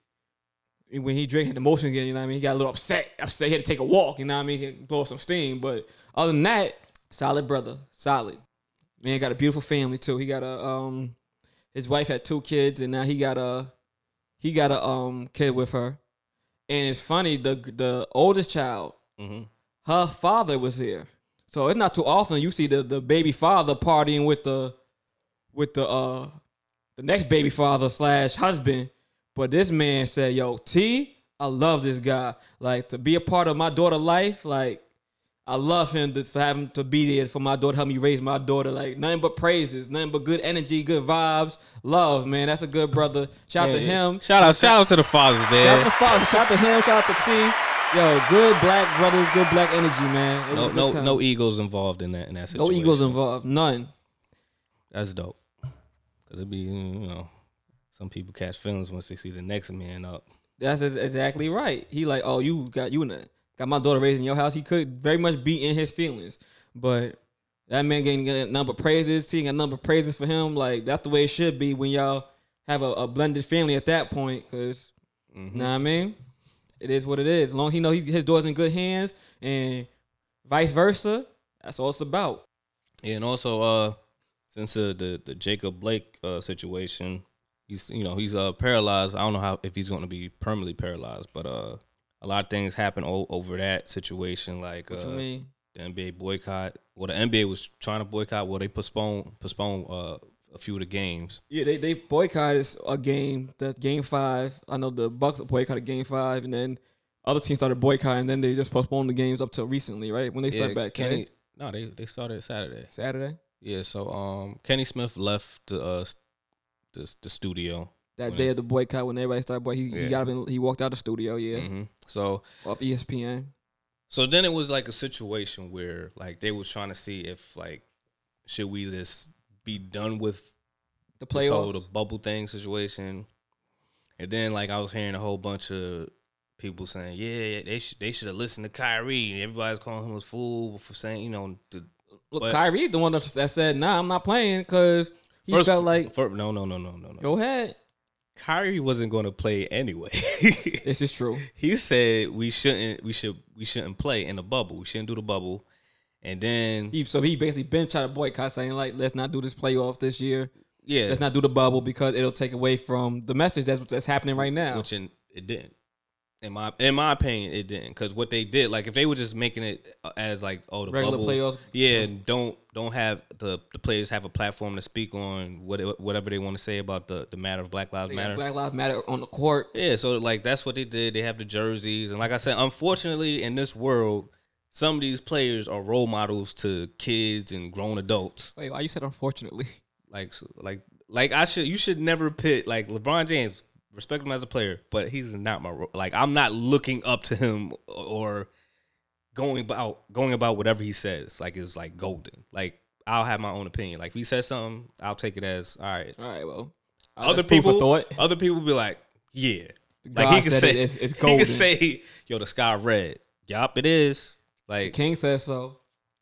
when he drinking the emotion again, you know what I mean? He got a little upset. Upset. He had to take a walk, you know what I mean? He blow some steam. But other than that, solid brother. Solid. Man got a beautiful family too. He got a um his wife had two kids and now he got a he got a um kid with her. And it's funny, the the oldest child, hmm her father was here. So it's not too often you see the, the baby father partying with the with the uh the next baby father slash husband. But this man said, Yo, T, I love this guy. Like to be a part of my daughter life, like I love him to for having to be there for my daughter, help me raise my daughter. Like nothing but praises, nothing but good energy, good vibes, love, man. That's a good brother. Shout out to him. Shout out, shout out to the fathers, Shout man. out to the father. Shout out to him. Shout out to T. Yo, good black brothers, good black energy, man. No, no, time. no egos involved in that in that situation. no egos involved. None. That's dope. Cause it be you know, some people catch feelings once they see the next man up. That's exactly right. He like, oh, you got you in the, got my daughter raised in your house. He could very much be in his feelings, but that man getting a number of praises, seeing a number of praises for him. Like that's the way it should be when y'all have a, a blended family at that point. because Mm-hmm. know what I mean? It is what it is. As long as he know he, his daughter's in good hands and vice versa, that's all it's about. Yeah, and also uh since uh, the the Jacob Blake uh situation, he's you know, he's uh paralyzed. I don't know how if he's going to be permanently paralyzed, but uh a lot of things happen o- over that situation like What uh you mean? the NBA boycott. Well, the NBA was trying to boycott. Well, they postponed postpone uh, a few of the games. Yeah, they they boycotted a game, the game five. I know the Bucks boycotted game five, and then other teams started boycotting. then they just postponed the games up till recently, right? When they start back, Kenny. Kenny No, they they started Saturday. Saturday. Yeah, so um, Kenny Smith left the uh, the, the studio. That When- day of the boycott, when everybody started boy, he, Yeah. he got up and he walked out of the studio, yeah, hmm So off ESPN. so then it was like a situation where like they was trying to see if like should we just be done with The this whole the bubble thing situation, and then like I was hearing a whole bunch of people saying, yeah, they should they should have listened to Kyrie. Everybody's calling him a fool for saying, you know, the, Look, but- Kyrie, the one that said, "Nah, I'm not playing," because he first, felt like, fir- no, no, no, no, no, no. "Go ahead." Kyrie wasn't going to play anyway. This is true. he said we shouldn't we should we shouldn't play in the bubble. We shouldn't do the bubble. And then He, so he basically been trying to boycott, saying like, "Let's not do this playoff this year. yeah, Let's not do the bubble because it'll take away from the message that's that's happening right now." which in, it didn't. In my in my opinion, it didn't because what they did, like if they were just making it uh, as like oh the Regular bubble, playoffs. yeah, and don't don't have the the players have a platform to speak on what whatever they want to say about the the matter of Black Lives Matter. Black Lives Matter on the court. Yeah, so like that's what they did. They have the jerseys, and like I said, unfortunately, in this world, some of these players are role models to kids and grown adults. Wait, why you said unfortunately? Like, so- like, like I should, you should never pit like LeBron James. Respect him as a player, but he's not my like. I'm not looking up to him or going about going about whatever he says. Like it's like golden. Like I'll have my own opinion. Like if he says something, I'll take it as all right. All right, well, uh, other that's food for people, thought. other people be like, yeah. God Like he can say, it, it's, it's he golden. can say, yo, the sky red. Yup, it is. Like, King says so.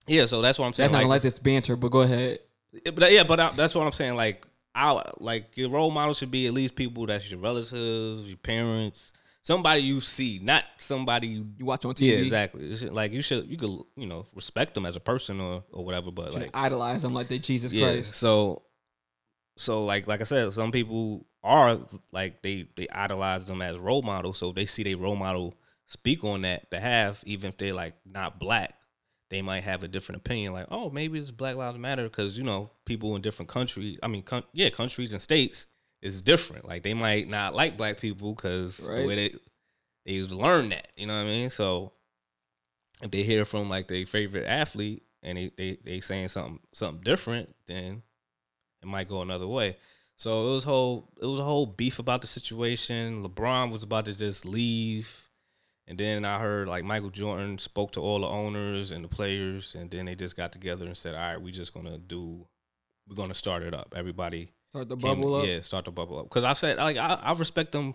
yeah. So that's what I'm saying. That's not like, like this banter, but go ahead. But yeah, but I, that's what I'm saying. Like, I like your role model should be at least people that's your relatives, your parents, somebody you see, not somebody you. You watch on TV. Yeah, exactly. Should- like you should, you could, you know, respect them as a person or or whatever. But like, idolize them like they Jesus yeah. Christ. So, so like like I said, some people are like they they idolize them as role models. So if they see their role model speak on that behalf, even if they're like not black, they might have a different opinion. Like, oh, maybe it's Black Lives Matter because you know people in different countries. I mean, con- yeah, countries and states is different. Like they might not like black people because the Right. way they they used to learn that. You know what I mean? So if they hear from like their favorite athlete and they, they they saying something something different, then it might go another way. So it was whole it was a whole beef about the situation. LeBron was about to just leave. And then I heard like Michael Jordan spoke to all the owners and the players, and then they just got together and said, "All right, we're just gonna do, we're gonna start it up. Everybody, Start the came- bubble up. yeah, start the bubble up." Because I said, like, I, I respect them,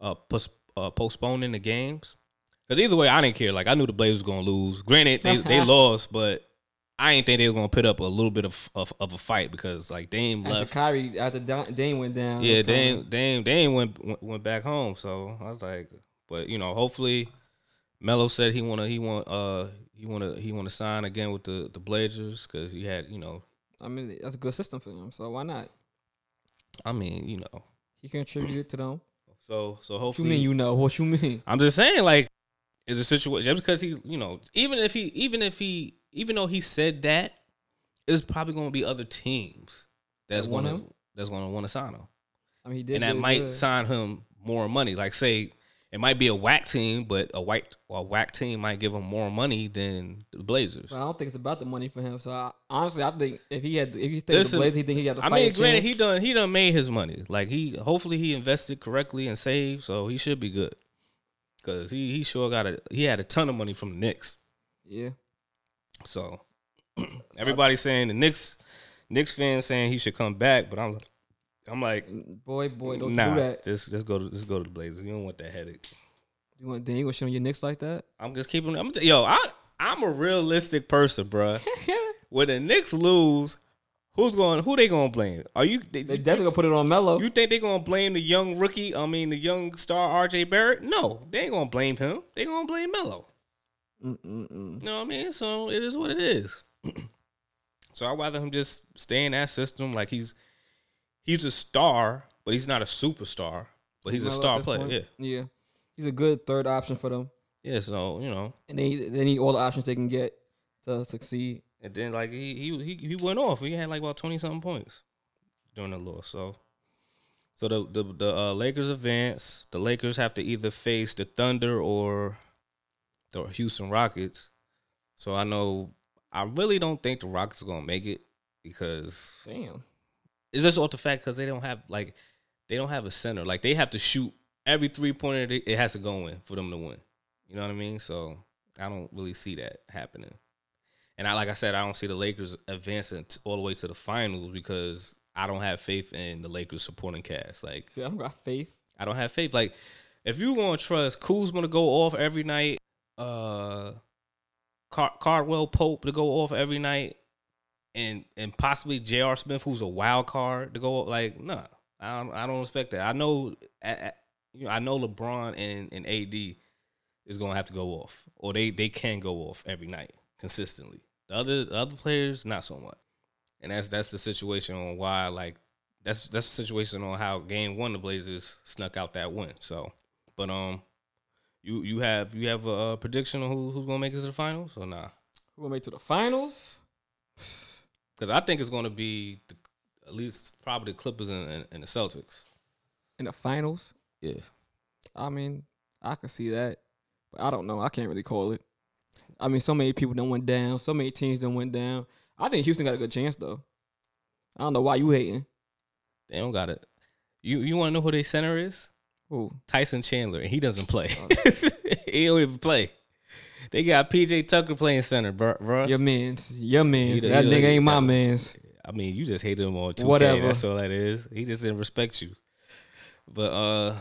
uh, pos- uh, postponing the games. Because either way, I didn't care. Like, I knew the Blazers was gonna lose. Granted, they they lost, but I ain't think they were gonna put up a little bit of of, of a fight because like Dame After left. Kyrie, after Da- Dame went down. Yeah, it Dame Dame Dame went went- went back home. So I was like, but you know, hopefully, Melo said he wanna he want uh he wanna he wanna sign again with the the Blazers because he had you know I mean, that's a good system for him. So why not? I mean you know He contributed to them. so so What you mean you know? What you mean? I'm just saying, like, it's a situation just because he, you know, even if he, even if he, even though he said that, there's probably going to be other teams that's going to that's going to want to sign him, I mean, he did. and that might good. sign him more money. Like, say it might be a whack team, but a white a whack team might give him more money than the Blazers. But I don't think it's about the money for him. So I, honestly, I think if he had, if he stayed Listen, the Blazers, he think he got to I mean, granted, he done he done made his money. Like he, hopefully, he invested correctly and saved, so he should be good. Cause he he sure got a he had a ton of money from the Knicks. yeah. So everybody's saying the Knicks Knicks fans saying he should come back, but I'm I'm like mm, Boy, boy, don't nah, do that. just just go to just go to the Blazers. You don't want that headache. You want then you gonna show your Knicks like that? I'm just keeping. I'm t- yo. I I'm a realistic person, bruh. when the Knicks lose, who's going? Who they gonna blame? Are you? They, They definitely gonna put it on Melo. you think they gonna blame the young rookie? I mean, the young star R.J. Barrett? No, they ain't gonna blame him. They gonna blame Melo. Mm-mm-mm. You know what I mean? So it is what it is. so I'd rather him just stay in that system. Like he's he's a star, but he's not a superstar. But he's a star player. point? Yeah. yeah. He's a good third option for them, Yeah. So you know, and they they need all the options they can get to succeed. and then like he he he, he went off. He had like about twenty something points during the loss. So. So the the the uh, Lakers advance. The Lakers have to either face the Thunder or the Houston Rockets. So I know I really don't think the Rockets are gonna make it because Damn. It's just off the fact because they don't have like they don't have a center. Like they have to shoot every three pointer. It has to go in for them to win. You know what I mean? So I don't really see that happening. And I like I said, I don't see the Lakers advancing t- all the way to the finals because I don't have faith in the Lakers supporting cast. Like See, I don't got faith. I don't have faith. Like if you want to trust Kuzma to go off every night, uh, Car- Cardwell Pope to go off every night, and and possibly J.R. Smith, who's a wild card, to go up. like nah, I don't I don't expect that. I know, I, you know, I know LeBron and and AD is gonna have to go off, or they they can go off every night consistently. The other the other players, not so much, and that's that's the situation on why like that's that's the situation on how game one the Blazers snuck out that win. So, but um, you you have you have a, prediction on who who's gonna make it to the finals or nah? Who gonna make it to the finals? Because I think it's gonna be the, at least probably the Clippers and, and, and the Celtics. In the finals? Yeah, I mean, I can see that, but I don't know. I can't really call it. I mean, so many people done went down. So many teams done went down. I think Houston got a good chance though. I don't know why you hating. they don't got it. You you want to know who their center is? Who? Tyson Chandler, and he doesn't play. Oh. he don't even play. They got PJ Tucker playing center, bro. bruh. Your man's. Your man. That nigga ain't my man's. I mean, you just hate him on 2K. Whatever. That's all that is. He just didn't respect you. But uh,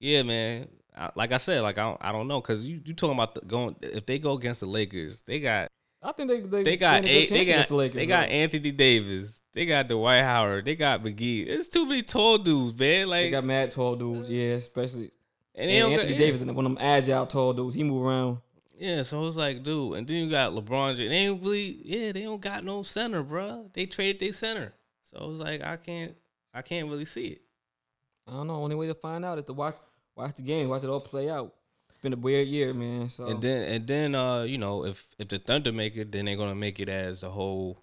yeah, man. I, like I said, like I don't, I don't know because you you talking about the going if they go against the Lakers, they got I think they they, they got a they got the Lakers. they got though. Anthony Davis, they got Dwight Howard, they got McGee. It's too many tall dudes, man. Like They got mad tall dudes, yeah, especially and and Anthony got, Davis and one of them agile tall dudes. He move around. Yeah, so it's like, dude, and then you got LeBron. James. They ain't really, yeah, they don't got no center, bro. They traded their center, so it's like I can't, I can't really see it. I don't know. Only way to find out is to watch watch the game, watch it all play out. It's been a weird year, man. So And then and then uh, you know, if if the Thunder make it, then they're gonna make it as the whole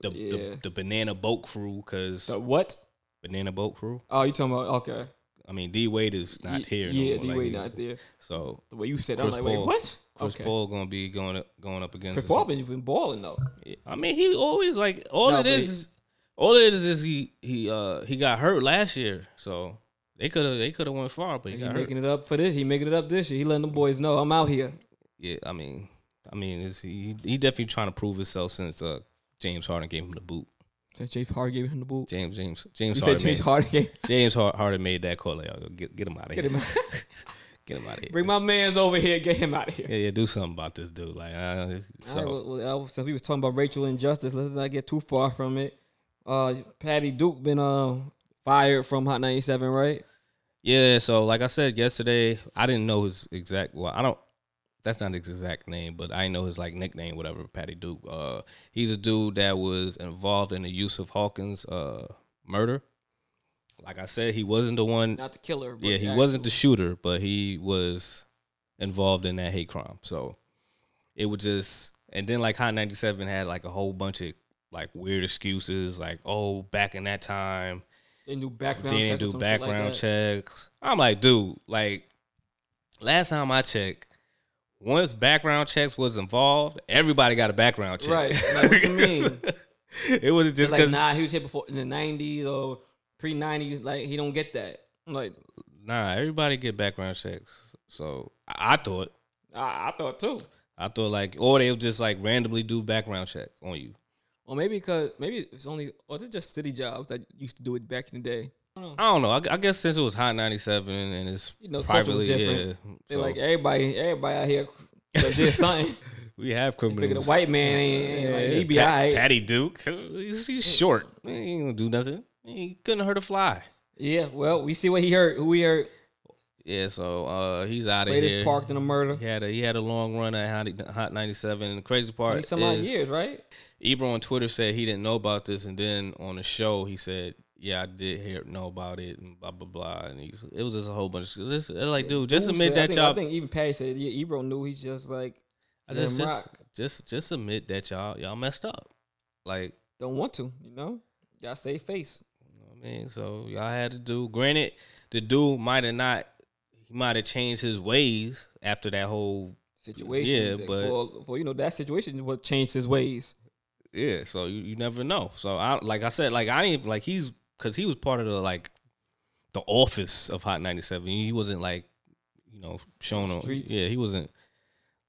the yeah. the, the banana boat crew, cause The what? banana boat crew. Oh, you talking about okay? I mean, D Wade is not here. Yeah, more, D like Wade he not there. So The way you said, it, Chris I'm like, wait, what? Chris okay. Paul gonna be going up, going up against. Chris. Paul been been balling though. I mean, he always like all No, it is is all it is is he he uh he got hurt last year, so they could have they could have went far, but he He got hurt. making it up for this. He making it up this year. He letting the boys know I'm out here. Yeah, I mean, I mean, he he definitely trying to prove himself since uh James Harden gave him the boot. Since James Harden gave him the boot. James James You James said James made, Harden gave James Harden made that call. Like, "Yo, get get him out of get here. him. Get Get him out of here. Bring my man's over here. Get him out of here. yeah, yeah, do something about this dude. Like, uh, so right, well, well, since we was talking about Rachel Injustice, let's not get too far from it. Uh, Patty Duke been uh fired from Hot 97, right? yeah. So like I said yesterday, I didn't know his exact. Well, I don't. That's not his exact name, but I know his like nickname, whatever. Patty Duke. Uh, he's a dude that was involved in the Yusuf Hawkins uh murder. Like I said, he wasn't the one. Not the killer. But yeah, he wasn't the shooter, but he was involved in that hate crime. So it was just, and then like Hot 97 had like a whole bunch of like weird excuses, like, oh, back in that time, They do background. they didn't do shit like background checks. I'm like, dude, like, last time I checked, once background checks was involved, everybody got a background check. Right. Like, what you mean? it wasn't just like, because, nah, he was here before in the 90s or pre 90s. Like, he don't get that. Like, nah, everybody get background checks. So I, I thought, I, I thought too. I thought like, or they'll just like randomly do background check on you. Or maybe because, maybe it's only, or they're just city jobs that used to do it back in the day. I don't know. I don't know. I, I guess since it was Hot 97 and it's You know, culture was privately, different. yeah. They're so like, everybody, everybody out here did something. we have criminals. The white man ain't, like, he be Pat- alright. Patty Duke, he's, he's short. He ain't gonna do nothing. He couldn't hurt a fly. Yeah, well, we see what he hurt, who he hurt. Yeah, so uh, he's out of here. parked in a murder. He had a he had a long run at Hot, Hot 97. And the crazy part odd years, right? Ebro on Twitter said he didn't know about this, and then on the show he said, "Yeah, I did hear know about it," and blah blah blah. And he's, it was just a whole bunch. Of, this, like, dude, just Dude admit said- I that think, y'all. I think even Patty said, yeah, Ebro knew. He's just like, I just just, rock. just just admit that y'all y'all messed up. Like, don't want to, you know? Y'all save face. you know what I mean, so y'all had to do. Granted, the dude might have not. He might have changed his ways after that whole Situation. Yeah, that but- for, for you know that situation, what changed his ways. Yeah, so you, you never know. So I like I said, like I didn't like he's because he was part of the like the office of Hot 97. He wasn't like you know shown on. Yeah, he wasn't.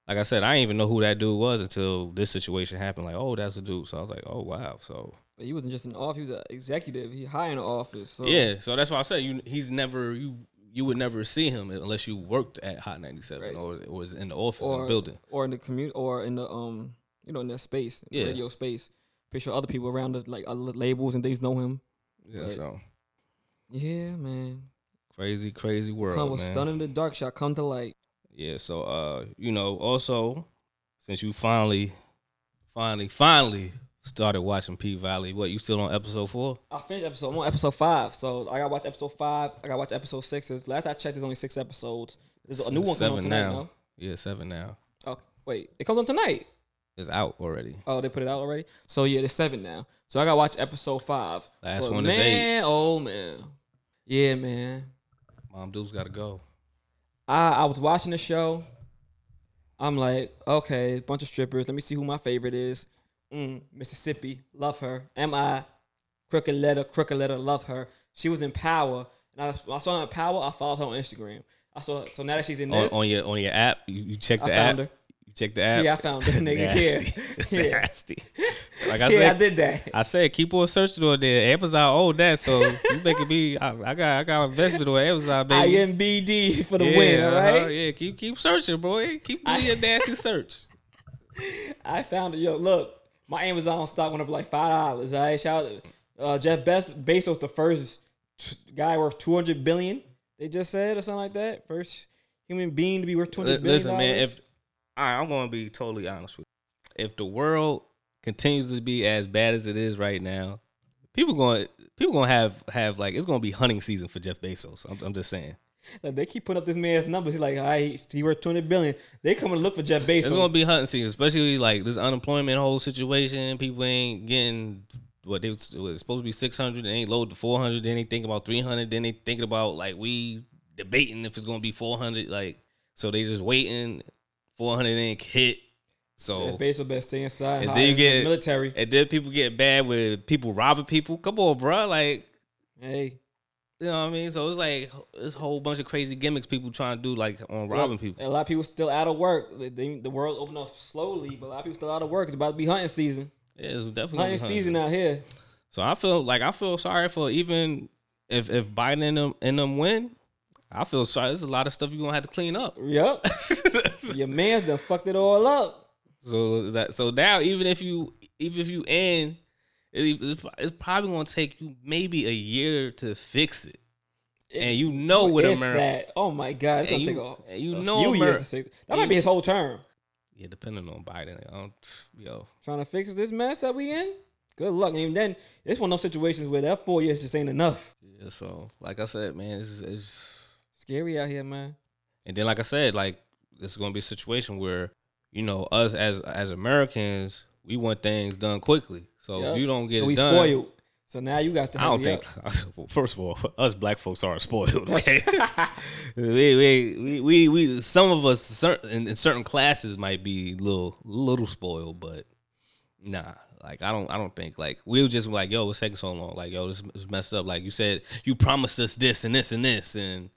Like I said, I didn't even know who that dude was until this situation happened. Like, oh, that's the dude. So I was like, oh wow. So But he wasn't just an office; he was an executive. He high in the office. So yeah, so that's why I said you. He's never you. You would never see him unless you worked at Hot 97 Right. or, or was in the office in the building. or in the community, or in the um, you know, in that space, Yeah. radio space. Pretty sure other people around the like labels and things know him. Yeah, Right. so Yeah, man. crazy, crazy world. Come with man. stunning in the dark shot come to light. Yeah, so uh, you know, also since you finally, finally, finally started watching P Valley, what you still on episode four? I finished episode. I'm on episode five, so I gotta watch episode five. I gotta watch episode six. Last I checked, there's only six episodes. There's a new one coming on tonight. now. No? Yeah, seven now. Okay. wait, it comes on tonight. It's out already. Oh, they put it out already. So yeah, there's seven now. So I gotta watch episode five. Last But one is man, oh man, yeah, man. Mom Dude's got to go. I I was watching the show. I'm like, okay, bunch of strippers. Let me see who my favorite is. Mm, Mississippi, love her. Am I? Crooked letter, crooked letter, love her. She was in Power, and I, I saw her in Power. I followed her on Instagram. I saw so now that she's in On, this, on your on your app, you, you check I the found app. her. You check the app. Yeah, I found this nigga. Nasty. Yeah, Nasty. Like I yeah. I did that. I said keep on searching on there. Amazon own that, so you making me. I, I got I got investment on Amazon, baby. IMBD for the yeah, win. All uh-huh, right. Yeah, keep keep searching, boy. Keep doing I- your nasty search. I found it. Yo, look, my Amazon stock went up like five dollars. I shout uh, Jeff Best Bezos, the first t- guy worth two hundred billion. They just said or something like that. First human being to be worth two hundred billion. Listen, man. If all right, I'm going to be totally honest with you. If the world continues to be as bad as it is right now, people going people going to have have like it's going to be hunting season for Jeff Bezos. I'm, I'm just saying. like, they keep putting up this man's numbers, he's like, all right, he worth two hundred billion. They coming to look for Jeff Bezos. It's going to be hunting season, especially like this unemployment whole situation. People ain't getting what they was, was supposed to be 600, they ain't load to 400. Then they think about 300. Then they thinking about like we debating if it's going to be 400. Like so they just waiting. 400 ain't hit. So Jeff Bezos better stay inside. And then you the get- military. And then people get bad with people robbing people. Come on, bro. Like, Hey, you know what I mean? So it's like this whole bunch of crazy gimmicks people trying to do, like on robbing look, people. and A lot of people still out of work. They- the world opened up slowly, but a lot of people still out of work. It's about to be hunting season. Yeah, it's definitely Hunting hunting. season out here. So I feel like I feel sorry for even if if Biden and them and them win. I feel sorry. There's a lot of stuff you're gonna have to clean up. Yep. Your man's done fucked it all up. So that so now even if you even if you end, it- it's, it's probably gonna take you maybe a year to fix it. And you know what America, that. Oh my god, it's And gonna you- take a, you a know few years to fix. That might be his whole term. yeah, depending on Biden, I don't, yo, Trying to fix this mess that we in. Good luck. And even then, it's one of those situations where that four years just ain't enough. yeah. So like I said, man, it's, it's Scary out here, man. And then, like I said, like this is going to be a situation where you know us as as Americans, we want things done quickly. So Yep. if you don't get And it we done, spoiled. So now you got to. I don't think. up. First of all, us black folks are spoiled. Okay, we, we, we we we some of us certain in, in certain classes might be little little spoiled, but nah. Like I don't I don't think like we were just be like yo, what's taking so long? Like yo, this is messed up. Like you said, you promised us this and this and this and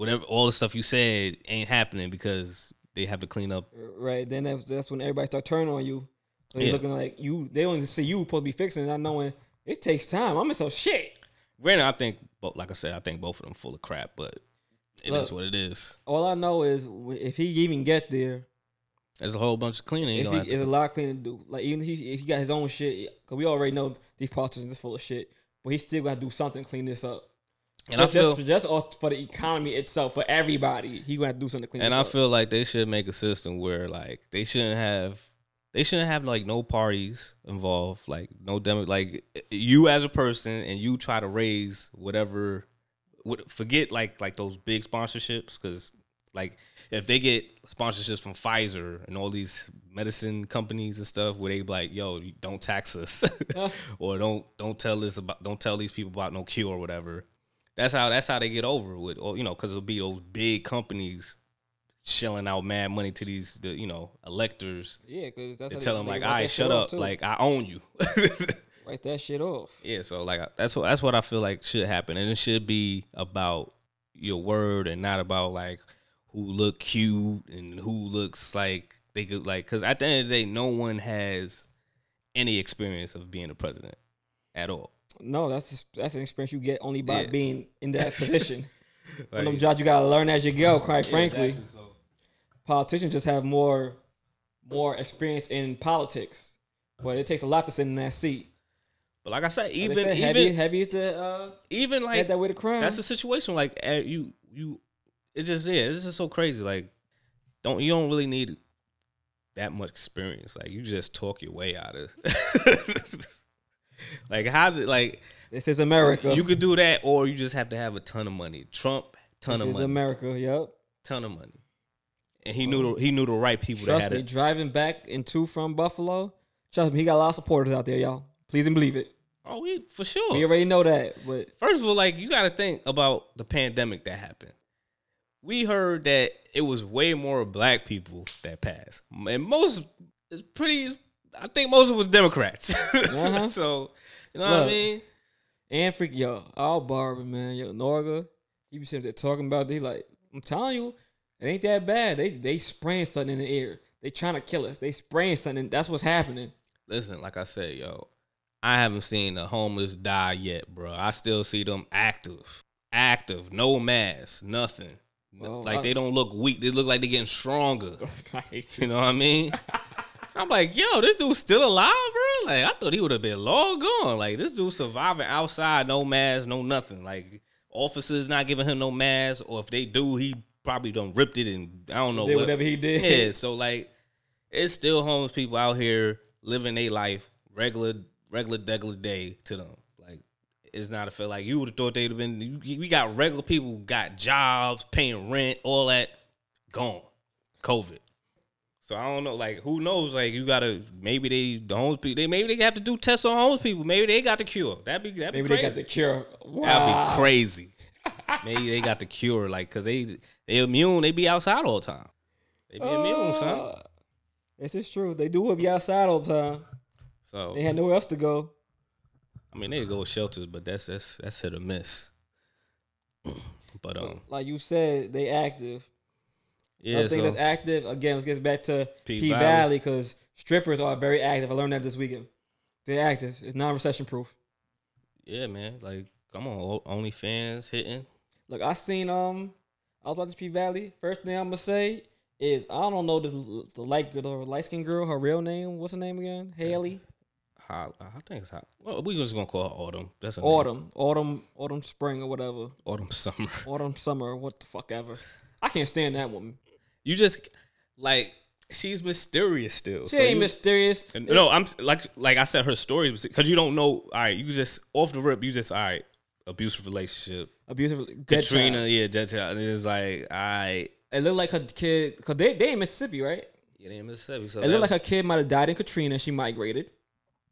whatever all the stuff you said ain't happening because they have to clean up. Right. Then that's, that's when everybody start turning on you. They Yeah. looking like you. They only see you supposed to be fixing, it, not knowing it takes time. I'm in some shit. Granted, I think, like I said, I think both of them full of crap, but it is Look. what it is. All I know is if he even get there, There's a whole bunch of cleaning. You if gonna he, it's a lot of cleaning to do. Like even if he, if he got his own shit, because we already know these politicians is full of shit, but he still gonna do something to clean this up. And I just, feel, just, just for the economy itself, for everybody, he gonna have to do something to clean and I up. feel like they should make a system where like they shouldn't have, they shouldn't have like no parties involved, like no demo, like you as a person and you try to raise whatever, what forget like like those big sponsorships because like if they get sponsorships from Pfizer and all these medicine companies and stuff where they be like yo don't tax us or don't don't tell us about don't tell these people about no cure or whatever that's how that's how they get over with or you know because it'll be those big companies shelling out mad money to these the, you know electors yeah, because that's how tell they- them they like all right shut up too. like I own you write that shit off. Yeah, so like that's what that's what I feel like should happen, and it should be about your word and not about like who look cute and who looks like they could like. Because at the end of the day, no one has any experience of being a president at all. No, that's that's an experience you get only by Yeah. being in that position. One of them jobs you gotta learn as you go. Quite Yeah, frankly, exactly, so- politicians just have more more experience in politics, but it takes a lot to sit in that seat. But like I said, Like even said, even heavy, heavy is the uh, even like that way to crown. that's a situation like eh, you you it just yeah it's just so crazy like don't you don't really need that much experience like you just talk your way out of like how did like this is America. you could do that or you just have to have a ton of money trump ton this of is money America. Yep. ton of money and he knew the, he knew the right people that Trust had me, it driving back into from Buffalo. Trust me, he got a lot of supporters out there, y'all. Please and believe it. oh we for sure We already know that, but First of all, like you got to think about the pandemic that happened. We heard that it was way more black people that passed, and most it's pretty. I think most of it was Democrats. Uh-huh. so you know what I mean. and freak yo, all barber man, yo Norga, he be sitting there talking about. They like, I'm telling you, it ain't that bad. They they spraying something in the air. They trying to kill us. They spraying something. That's what's happening. Listen, like I said, yo, I haven't seen a homeless die yet, bro. I still see them active, active, no mask, nothing. Well, like I- they don't look weak. They look like they're getting stronger. You know what I mean? I'm like, yo, this dude's still alive, bro. Like, I thought he would have been long gone. Like, this dude surviving outside, no mask, no nothing. Like, officers not giving him no mask, or if they do, he probably done ripped it and I don't know did what. whatever he did. Yeah, so like, it's still homeless people out here living their life regular, regular, regular day to them. Like, it's not a feel like you would have thought they'd have been. You, we got regular people got jobs, paying rent, all that, gone. COVID. So I don't know, like who knows? Like you gotta maybe they the homeless people they maybe they have to do tests on homeless people. Maybe they got the cure. That'd be that'd be Maybe crazy. they got the cure. Wow. That'd be crazy. maybe they got the cure, like cause they they immune. They be outside all the time. They be immune, son. Uh, This is true. They do be outside all the time. So They had nowhere else to go. I mean they go shelters, but that's that's that's hit or miss. But um Like you said, they active. Yeah, Another thing so that's active again. Let's get back to P P Valley. Because strippers are very active. I learned that this weekend. They're active. It's non-recession proof. yeah, man. Like come on, OnlyFans hitting. Look, I seen um, I was watching P Valley. First thing I'm gonna say is I don't know the the light the light skinned girl. Her real name. What's her name again? Haley. Hot, I think it's hot. Well, we just gonna call her Autumn. That's her name. Autumn. Autumn. Autumn. Spring or whatever. Autumn Summer. Autumn. Summer. What the fuck ever. I can't stand that woman. You just like she's mysterious still. She So ain't you- mysterious. No, I'm like like I said, her stories because you don't know. All right, you just off the rip, you just all right, abusive relationship. Abusive. Dead Katrina, child. yeah, dead child. And it's like I It looked like her kid. Cause they they in Mississippi, right? yeah, they in Mississippi. So It looked like her kid might have died in Katrina. and She migrated.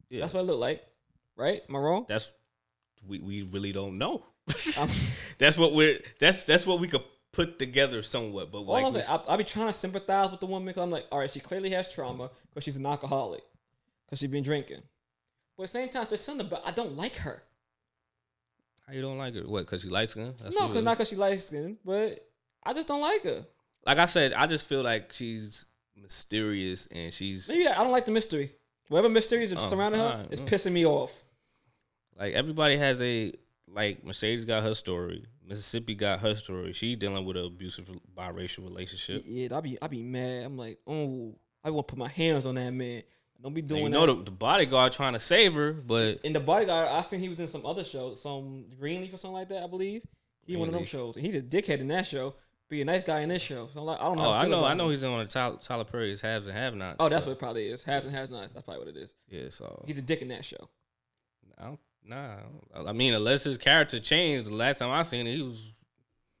yeah, That's what it looked like, right? Am I wrong? that's we we really don't know. That's what we're that's that's what we could put together somewhat. But like I'm we- saying, I, I be trying to sympathize with the woman because I'm like, all right, she clearly has trauma because she's an alcoholic, because she's been drinking. But at the same time, there's something about I don't like her. how you don't like her? What? Because she light skin? no, because not because she light skinned, but I just don't like her. like I said, I just feel like she's mysterious and she's Maybe I don't like the mystery. Whatever mystery is Oh, surrounding her alright, is mm. pissing me off. like everybody has a like Mercedes got her story, Mississippi got her story. She dealing with an abusive biracial relationship. Yeah, I be I be mad. I'm like, oh, I want to put my hands on that man. Don't be And doing you know the, the bodyguard trying to save her, but In the bodyguard, I seen he was in some other show, some Greenleaf or something like that. I believe he one of them shows. And he's a dickhead in that show. Be a nice guy in this show. So I'm like, I don't know. oh, how to I know, I know him. he's in one of Tyler, Tyler Perry's haves and have nots. Oh, that's what it probably is. Has and has nots. That's probably what it is. yeah. So He's a dick in that show. I don't, nah, I mean, unless his character changed, the last time I seen it, he was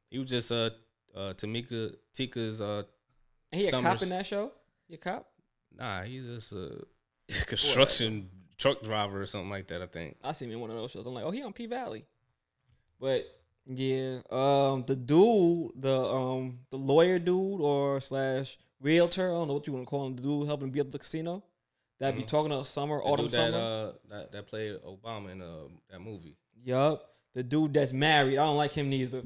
he was just uh uh Tamika Tika's uh And he a cop in that show. You a cop? nah, he's just a construction truck driver or something like that. I think. I seen him in one of those shows. I'm like, oh, he on P Valley. But yeah, um, the dude, the um, the lawyer dude or slash realtor, I don't know what you want to call him, the dude helping build the casino, that be Mhm. talking to summer, The autumn, dude that summer. uh that, that played Obama in uh that movie. Yup. The dude that's married, I don't like him neither.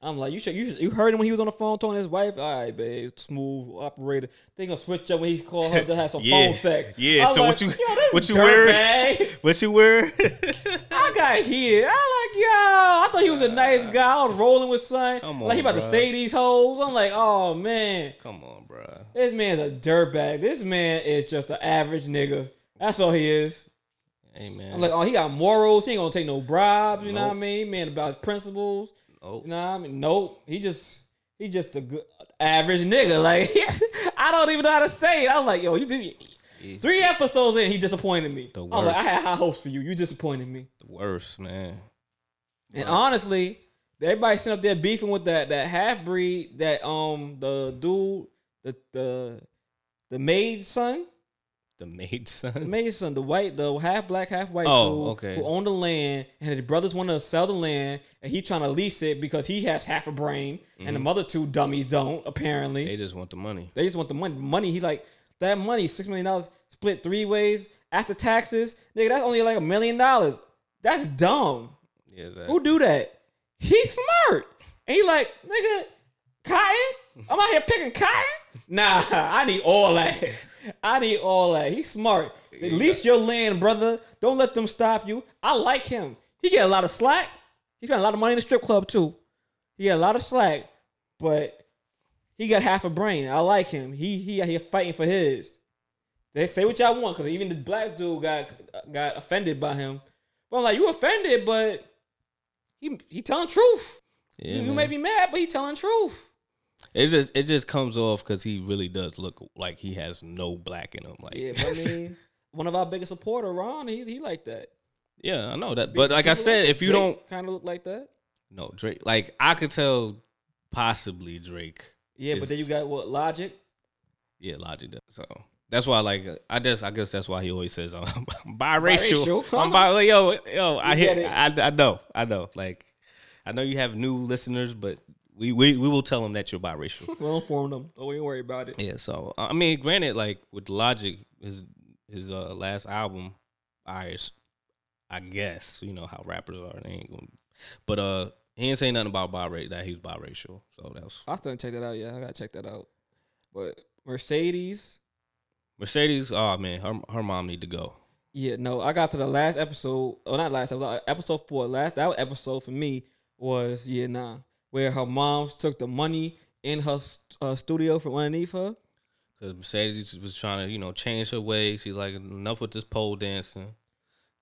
I'm like, you should, you should, you heard him when he was on the phone talking to his wife. All right, babe, smooth operator. They gonna switch up when he called her to have some Yeah. phone sex. Yeah, I'm so what you- yo, what you wearing? What you wear? I got here. I like, I thought he was a nice guy. I was rolling with son. Come like he on, about to say these hoes. I'm like, oh man, Come on, bruh. this man's a dirtbag. This man is just an average nigga. That's all he is. Man. I'm like, oh, he got morals. He ain't gonna take no bribes. You know what I mean? Man, about his principles. oh, You know what I mean? Nope. He just he just a good average nigga. Like I don't even know how to say it. I'm like, yo, you did yeah, three episodes in, he disappointed me. The I'm like, I had high hopes for you. You disappointed me. the worst, man. And honestly, everybody sitting up there beefing with that that half breed, that um the dude, the the the maid son, The maid son. the maid son, the white, the half black, half white Oh, dude okay. who owned the land, and his brothers want to sell the land, and he trying to lease it because he has half a brain, and the other two dummies don't. Apparently, Mm-hmm. They just want the money. They just want the money. Money. He like that money. Six million dollars split three ways after taxes. Nigga, that's only like a million dollars. That's dumb. Yeah, exactly. Who do that? He's smart. And he like, nigga, cotton? I'm out here picking cotton? Nah, I need all that. I need all that. He's smart. At least your land, brother. Don't let them stop you. I like him. He get a lot of slack. He spent a lot of money in the strip club too. He got a lot of slack, but he got half a brain. I like him. He he out here fighting for his. They say what y'all want because even the black dude got got offended by him. But I'm like, you offended, but he he telling truth. Yeah, you, may be mad, but he telling truth. It just it just comes off because he really does look like he has no black in him. Like Yeah, but I mean, one of our biggest supporter, Ron, he he like that. yeah, I know that. But like I said, if you don't kind of look like that, no Drake, like I could tell possibly Drake. yeah. but then you got what Logic. Yeah, Logic does. So that's why, like, I guess I guess that's why he always says I'm biracial. Biracial. I'm bi- yo, yo. I get hear, it. I, I know, I know. Like, I know you have new listeners, but we we, we will tell them that you're biracial. We'll inform them. Don't even worry about it. yeah. So I mean, granted, like with Logic, his his uh last album, I I guess you know how rappers are. They ain't gonna, but uh, he ain't saying nothing about biracial that he was biracial. So that was I still didn't check that out yet. I gotta check that out. But Mercedes, Mercedes. Oh man, her her mom need to go. yeah, no, I got to the last episode. Oh, not last episode. Episode four. Last that episode for me was yeah, nah. where her moms took the money in her uh, studio from underneath her. Because Mercedes was trying to, you know, change her ways. She's like, enough with this pole dancing.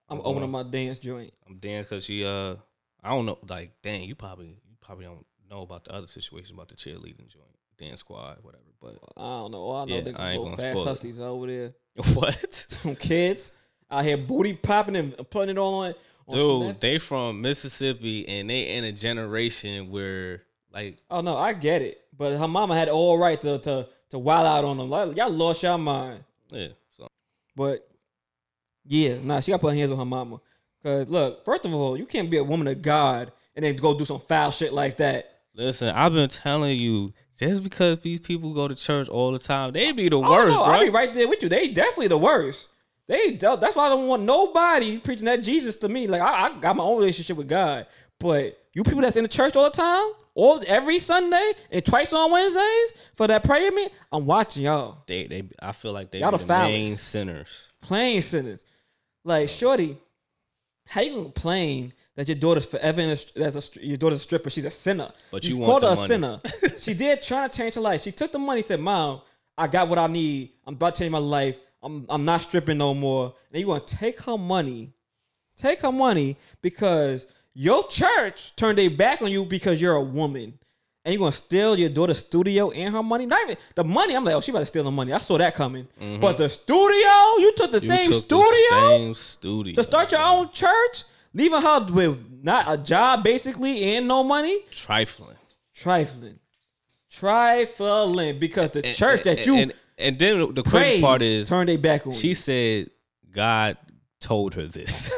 I'm opening my dance joint. I'm dancing because she, uh, I don't know, like, dang, you probably, you probably don't know about the other situation about the cheerleading joint, dance squad, whatever. But I don't know. All I know Yeah, I ain't little fast hussies over there. what? Some kids out here booty popping and putting it all on. on Dude, Snap. they from Mississippi and they in a generation where, like, Oh no, I get it. But her mama had all right to to to wild out on them. Like, y'all lost your mind. yeah. So But yeah, nah, she got put her hands on her mama. Cause look, first of all, you can't be a woman of God and then go do some foul shit like that. listen, I've been telling you, just because these people go to church all the time, they be the worst, bro. I'll be right there with you. They definitely the worst. They that's why I don't want nobody preaching that Jesus to me. Like I, I got my own relationship with God, but you people that's in the church all the time, all every Sunday and twice on Wednesdays for that prayer meeting, I'm watching y'all. They, they, I feel like they Y'all the the main sinners. Plain sinners. Like shorty, how you gonna complain that your daughter's forever in a, that's a your daughter's a stripper? She's a sinner. But you called want the her a money. sinner. she did try to change her life. She took the money. Said, "Mom, I got what I need. I'm about to change my life. I'm I'm not stripping no more." And you want to take her money, take her money because your church turned their back on you because you're a woman. And you gonna steal your daughter's studio and her money? Not even the money. I'm like, oh, she about to steal the money. I saw that coming. But the studio, you took the Mm-hmm. You same took studio the same studio to start your own church, leaving her with not a job basically and no money. trifling. Trifling, trifling, because the church and, that you and, and then the crazy part is turned their back on. she you. said God told her this.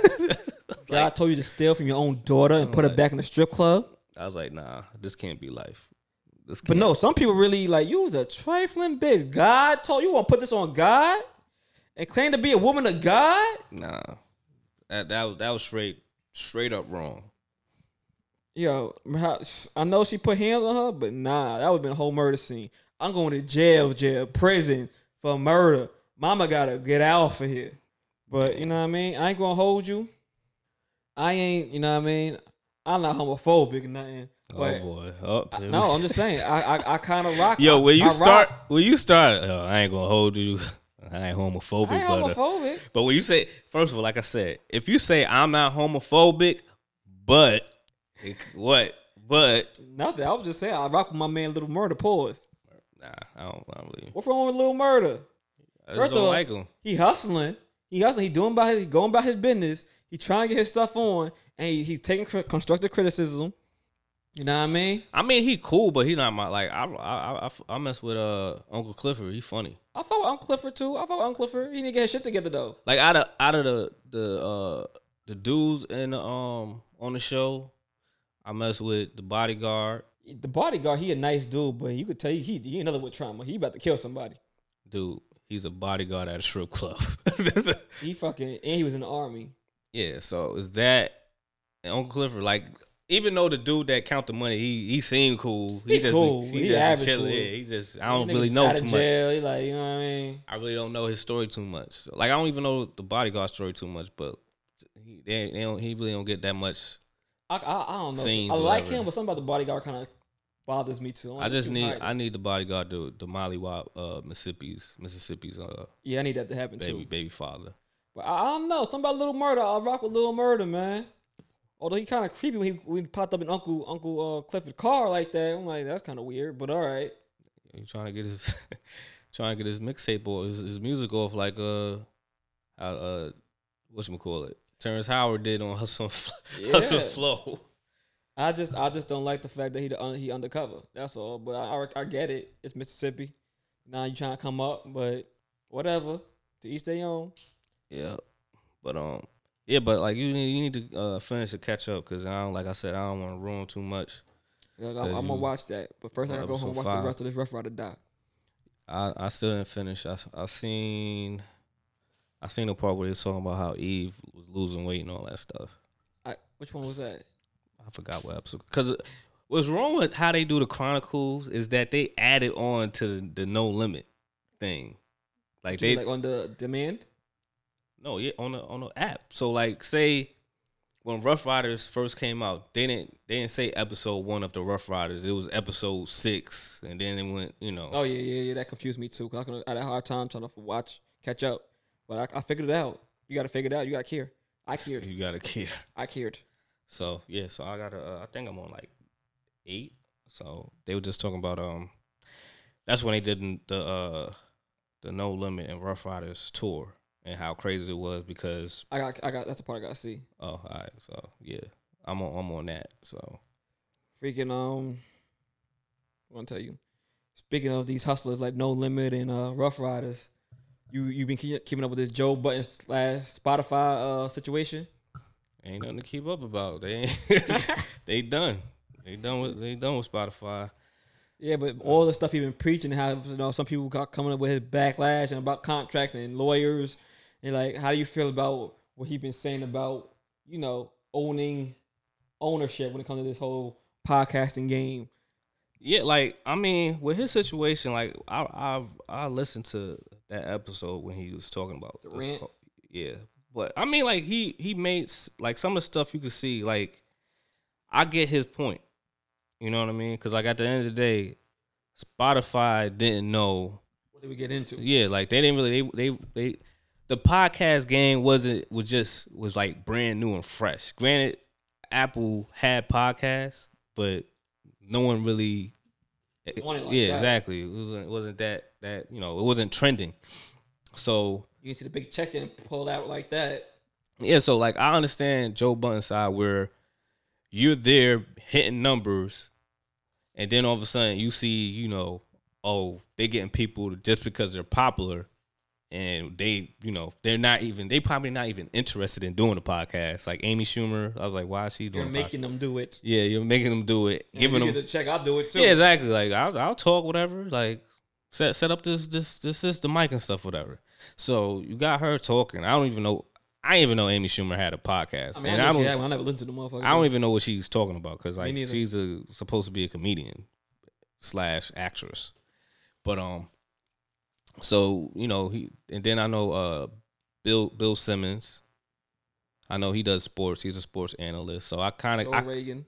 God told you to steal from your own daughter and put her back in the strip club. I was like, nah, this can't be life. This But can't. no, some people really like you was a trifling bitch. God told you want to put this on God and claim to be a woman of God. nah, that that was that was straight straight up wrong. Yo, how- I know she put hands on her, but nah, that would have been a whole murder scene. I'm going to jail, jail, prison for murder. Mama gotta get out of here. But you know what I mean? I ain't gonna hold you. I ain't, you know what I mean? I'm not homophobic or nothing. But oh boy, oh, I- no, I'm just saying. I I, I kind of rock. Yo, when I you rock- start, when you start, uh, I ain't gonna hold you. I ain't homophobic, I ain't but uh, but when you say, first of all, like I said, if you say I'm not homophobic, but it- what, but Nothing. I was just saying. I rock with my man, Little Murder. Pause. nah, I don't, I don't believe. What's wrong with Little Murder? I First just of don't all- like him. He hustling. He hustling. He doing about his going about his business. He trying to get his stuff on, and he, he taking constructive criticism. You know what I mean? I mean, he cool, but he not my like. I I I, I mess with uh Uncle Clifford. He funny. I fuck with Uncle Clifford too. I fuck with Uncle Clifford. He need to get his shit together though. Like out of out of the the uh the dudes in the, um on the show, I mess with the bodyguard The bodyguard, he a nice dude, but you could tell he he, he another with trauma. He about to kill somebody. dude. He's a bodyguard at a strip club. He fucking and he was in the army. yeah, so is that and Uncle Clifford like. Even though the dude that count the money, he he seemed cool. He just cool. He, He just average chilling. cool. Yeah, he just I don't really know too of much. He like you know what I mean. I really don't know his story too much. Like I don't even know the bodyguard story too much, but he they, they don't he really don't get that much. I I, I don't know. Scenes I like whatever. him, but something about the bodyguard kind of bothers me too. I just need. I need the bodyguard to the Molly Wop uh Mississippi's Mississippi's uh yeah, I need that to happen baby too. baby father. But I, I don't know. Something about Little Murder. I rock with Little Murder, man. Although he kind of creepy when he, when he popped up in Uncle Uncle uh, Clifford car like that. I'm like, that's kind of weird. But all right. He trying to get his trying to get his mixtape or his, his music off like uh how uh what you call it Terrence Howard did on Hustle Fl- Hustle. Flow. I just I just don't like the fact that he the, he undercover. That's all. But I, I I get it. It's Mississippi. Now you trying to come up, but whatever. To each their own. Yeah, but um, yeah, but like you need you need to uh, finish to catch up because I don't like I said I don't want to ruin too much. I'm, I'm gonna watch that. But first I gotta go home and watch five. the rest of this Ruff Ryder doc. I I still didn't finish. I I seen I seen the part where they was talking about how Eve was losing weight and all that stuff. I, which one was that? I forgot what episode because what's wrong with how they do the Chronicles is that they added on to the, the no limit thing. Like they like on the demand? No yeah on the on the app. So like say when Ruff Ryders first came out, they didn't they didn't say episode one of the Ruff Ryders. It was episode six, and then it went, you know. Oh yeah, yeah, yeah. That confused me too. Cause I, had a hard time trying to watch, catch up, but I, I figured it out. You got to figure it out. You got to care. I cared. You gotta care. I cared. So yeah, so I got to uh, I think I'm on like eight. So they were just talking about um, that's when they did the uh, the No Limit and Rough Riders tour and how crazy it was because I got, I got. That's the part I got to see. oh, all right, so yeah, I'm on I'm on that. So Freaking um, I'm gonna tell you. Speaking of these hustlers like No Limit and uh, Ruff Ryders, you you been keep, keeping up with this Joe Budden slash Spotify uh situation? ain't nothing to keep up about. They they done. They done with they done with Spotify. Yeah, but all the stuff he been preaching, how you know some people got coming up with his backlash and about contract and lawyers, and like, how do you feel about what he's been saying about you know owning ownership when it comes to this whole podcasting game? Yeah, like I mean, with his situation, like I I've, I listened to that episode when he was talking about The this whole- yeah, but I mean, like he he made s- like some of the stuff you could see. Like I get his point. You know what I mean? Because like at the end of the day, Spotify didn't know. What did we get into? Yeah, like they didn't really they they they the podcast game wasn't was just was like brand new and fresh. Granted, Apple had podcasts, but no one really eh, Want like yeah, that. exactly. It wasn't it wasn't that that you know it wasn't trending. So You can see the big check and pulled out like that. yeah, so like I understand Joe Budden's side where you're there hitting numbers, and then all of a sudden you see you know oh they getting people just because they're popular, and they you know they're not even they probably not even interested in doing a podcast like Amy Schumer. I was like, why is she doing? You're making podcast? them do it. Yeah, you're making them do it, And giving them the check, I'll do it too. Yeah, exactly. Like I'll I'll talk whatever. Like set set up this this this system mic and stuff whatever. So you got her talking. I don't even know. I didn't even know Amy Schumer had a podcast, I mean, and I, I don't. had. I never listened to the motherfucker. I don't even know what she's talking about because like she's a supposed to be a comedian slash actress, but um, so you know he and then I know uh Bill Bill Simmons. I know he does sports. He's a sports analyst. So I kind of Joe Rogan.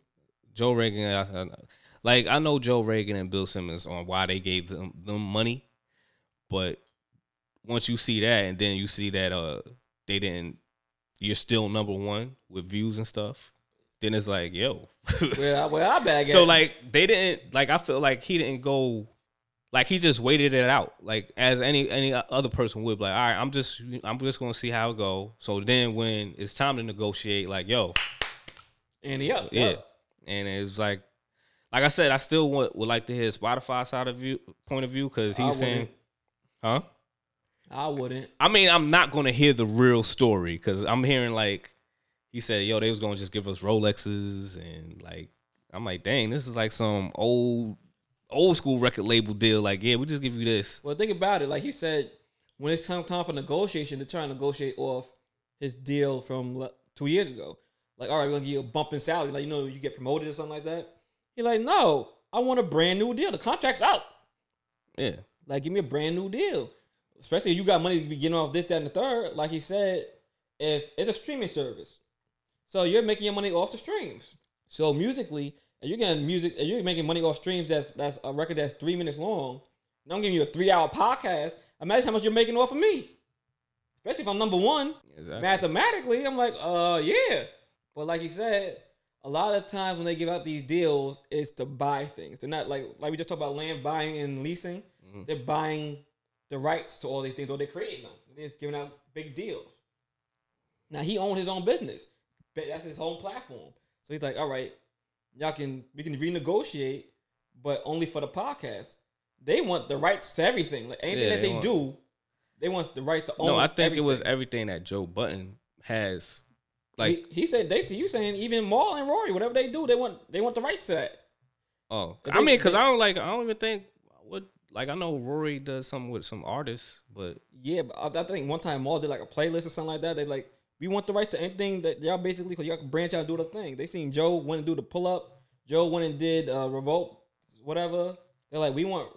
Joe Rogan, I, I, like I know Joe Rogan and Bill Simmons on why they gave them them money, but once you see that and then you see that uh they didn't, you're still number one with views and stuff. Then it's like, yo, Where I, where I bag so like they didn't like I feel like he didn't go like he just waited it out like as any any other person would like all right I'm just I'm just gonna see how it go so then when it's time to negotiate like yo and yeah, yeah. And it's like, like I said, I still would, would like to hear Spotify side of view point of view because he's saying, huh? I wouldn't. I mean, I'm not gonna hear the real story because I'm hearing like he said, yo, they was gonna just give us Rolexes and like I'm like, dang, this is like some old old school record label deal. Like, yeah, we just give you this. Well, think about it. Like you said, when it's time, time for negotiation, they're trying to negotiate off his deal from two years ago. Like, all right, we're gonna give you a bump in salary. Like, you know, you get promoted or something like that. He's like, no, I want a brand new deal. The contract's out. Yeah, Like, give me a brand new deal. Especially if you got money to be getting off this, that, and the third. Like he said, if it's a streaming service, so you're making your money off the streams. So musically, if you're getting music, if you're making money off streams, that's that's a record that's three minutes long. And I'm giving you a three hour podcast. Imagine how much you're making off of me. Especially if I'm number one. exactly. Mathematically, I'm like, uh, yeah. But like you said, a lot of times when they give out these deals, it's to buy things. They're not like like we just talked about land buying and leasing. Mhm. They're buying the rights to all these things, or they're creating them. They're giving out big deals. Now he owned his own business. But That's his own platform. So he's like, all right, y'all can we can renegotiate, but only for the podcast. They want the rights to everything. Like anything Yeah, that they they, want- do, they want the right to own. No, I think it was everything. everything that Joe Budden has. Like, he, he said they see you saying even Mal and Rory, whatever they do, they want they want the rights to that. oh, I they- mean, because I don't like, I don't even think what. Like I know Rory does something with some artists, but Yeah, but I, I think one time Mal did like a playlist or something like that. They like we want the rights to anything that y'all basically because y'all can branch out and do the thing. They seen Joe went and do the pull up. Joe went and did uh, revolt, whatever. They're like we want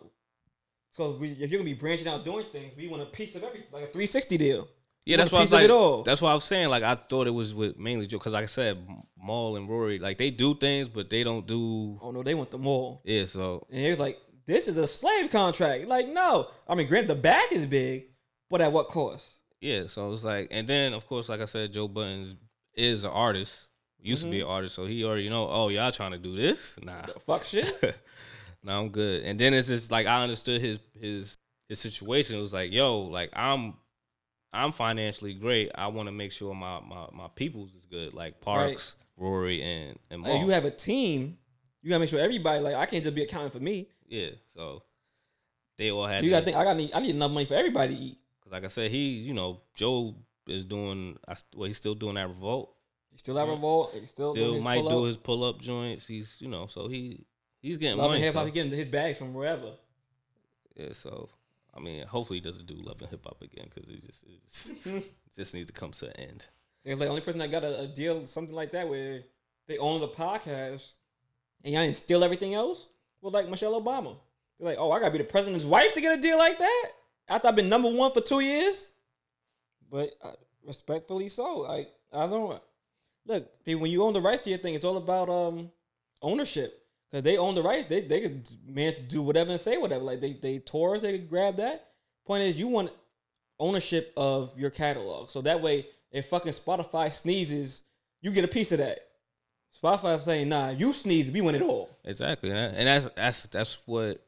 because we, if you're gonna be branching out doing things, we want a piece of everything, like a 360 deal. Yeah, that's why I was like, it all. that's why I was saying like I thought it was with mainly Joe because like I said, Mal and Rory like they do things, but they don't do. Oh no, they want the all. Yeah, so And he was like, "This is a slave contract." Like, no. I mean, granted, the bag is big, but at what cost? Yeah, so it's like, and then of course, like I said, Joe Buddens is an artist, used to be Mm-hmm. an artist, so he already know. Oh, y'all trying to do this? Nah, The fuck shit. no, I'm good. And then it's just like I understood his his his situation. It was like, yo, like I'm I'm financially great. I want to make sure my my my peoples is good, like Parks, Rory, and and. Like, you have a team. You gotta make sure everybody. Like, I can't just be accounting for me. yeah, so they all had. You gotta think. I got. Need, I need enough money for everybody to eat. Like I said, he, you know, Joe is doing. I, well, he's still doing that revolt. He still have revolt. He still, Still might do pull-up. his pull up joints. He's, you know, so he he's getting Love and money. hip hop. so- He getting his bags from wherever. yeah, so I mean, hopefully he doesn't do love and hip hop again because it just it just, just needs to come to an end. It's like the only person that got a, a deal, something like that, where they own the podcast and y'all didn't steal everything else. Well, like Michelle Obama. They're like, oh, I gotta be the president's wife to get a deal like that after I've been number one for two years. But uh, respectfully so, like I don't look. People, when you own the rights to your thing, it's all about um ownership. Cause they own the rights, they they could manage to do whatever and say whatever. Like they they Taurus, they could grab that. Point is, you want ownership of your catalog, so that way, if fucking Spotify sneezes, you get a piece of that. Spotify saying, "Nah, you sneeze, we want it all." Exactly, and that's that's that's what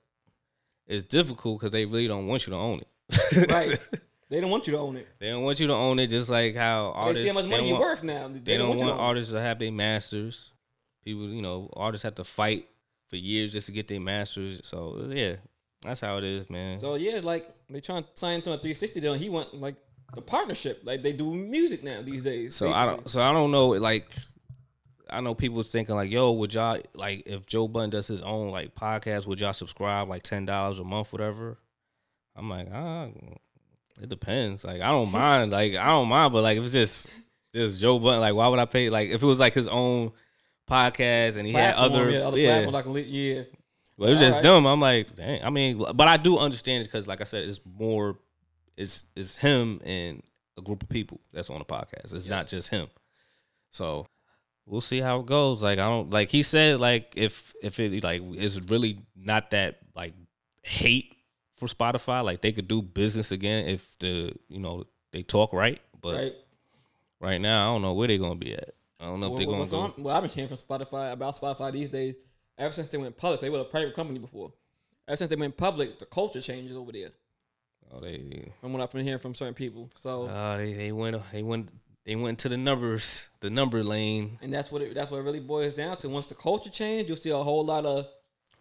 is difficult because they really don't want you to own it. Right? they don't want you to own it. they don't want you to own it, just like how artists. they see how much money you're want- worth now. They, They, don't, want, you want to artists to have their masters. People, you know, artists have to fight for years just to get their masters. So yeah, that's how it is, man. So yeah, like they trying to sign to a 360 deal. And he want like the partnership, like they do music now these days. So I don't. So I don't know. Like, I know people thinking like, "Yo, would y'all like if Joe Budden does his own like podcast? Would y'all subscribe like ten dollars a month, whatever?" I'm like, ah, it depends. Like, I don't mind. Like, I don't mind. But like, if it's just just Joe Budden, like, why would I pay? Like, if it was like his own podcast and he had other, yeah, other yeah. platform, like li- yeah. But it was just Alright. them. I'm like, dang. I mean, but I do understand it because, like I said, it's more, it's it's him and a group of people that's on the podcast. It's not just him. So we'll see how it goes. Like I don't like he said like if if it like it's really not that like hate for Spotify. Like they could do business again if the you know they talk right. But Right. right now I don't know where they're gonna be at. I don't know if they're gonna what's go. on- Well, I've been hearing from Spotify about Spotify these days. Ever since they went public, they were a private company before. Ever since they went public, the culture changes over there. Oh, they From what I've been hearing from certain people. So, Uh, they they went they went they went to the numbers, the number lane. and that's what it, that's what it really boils down to. Once the culture changes, you'll see a whole lot of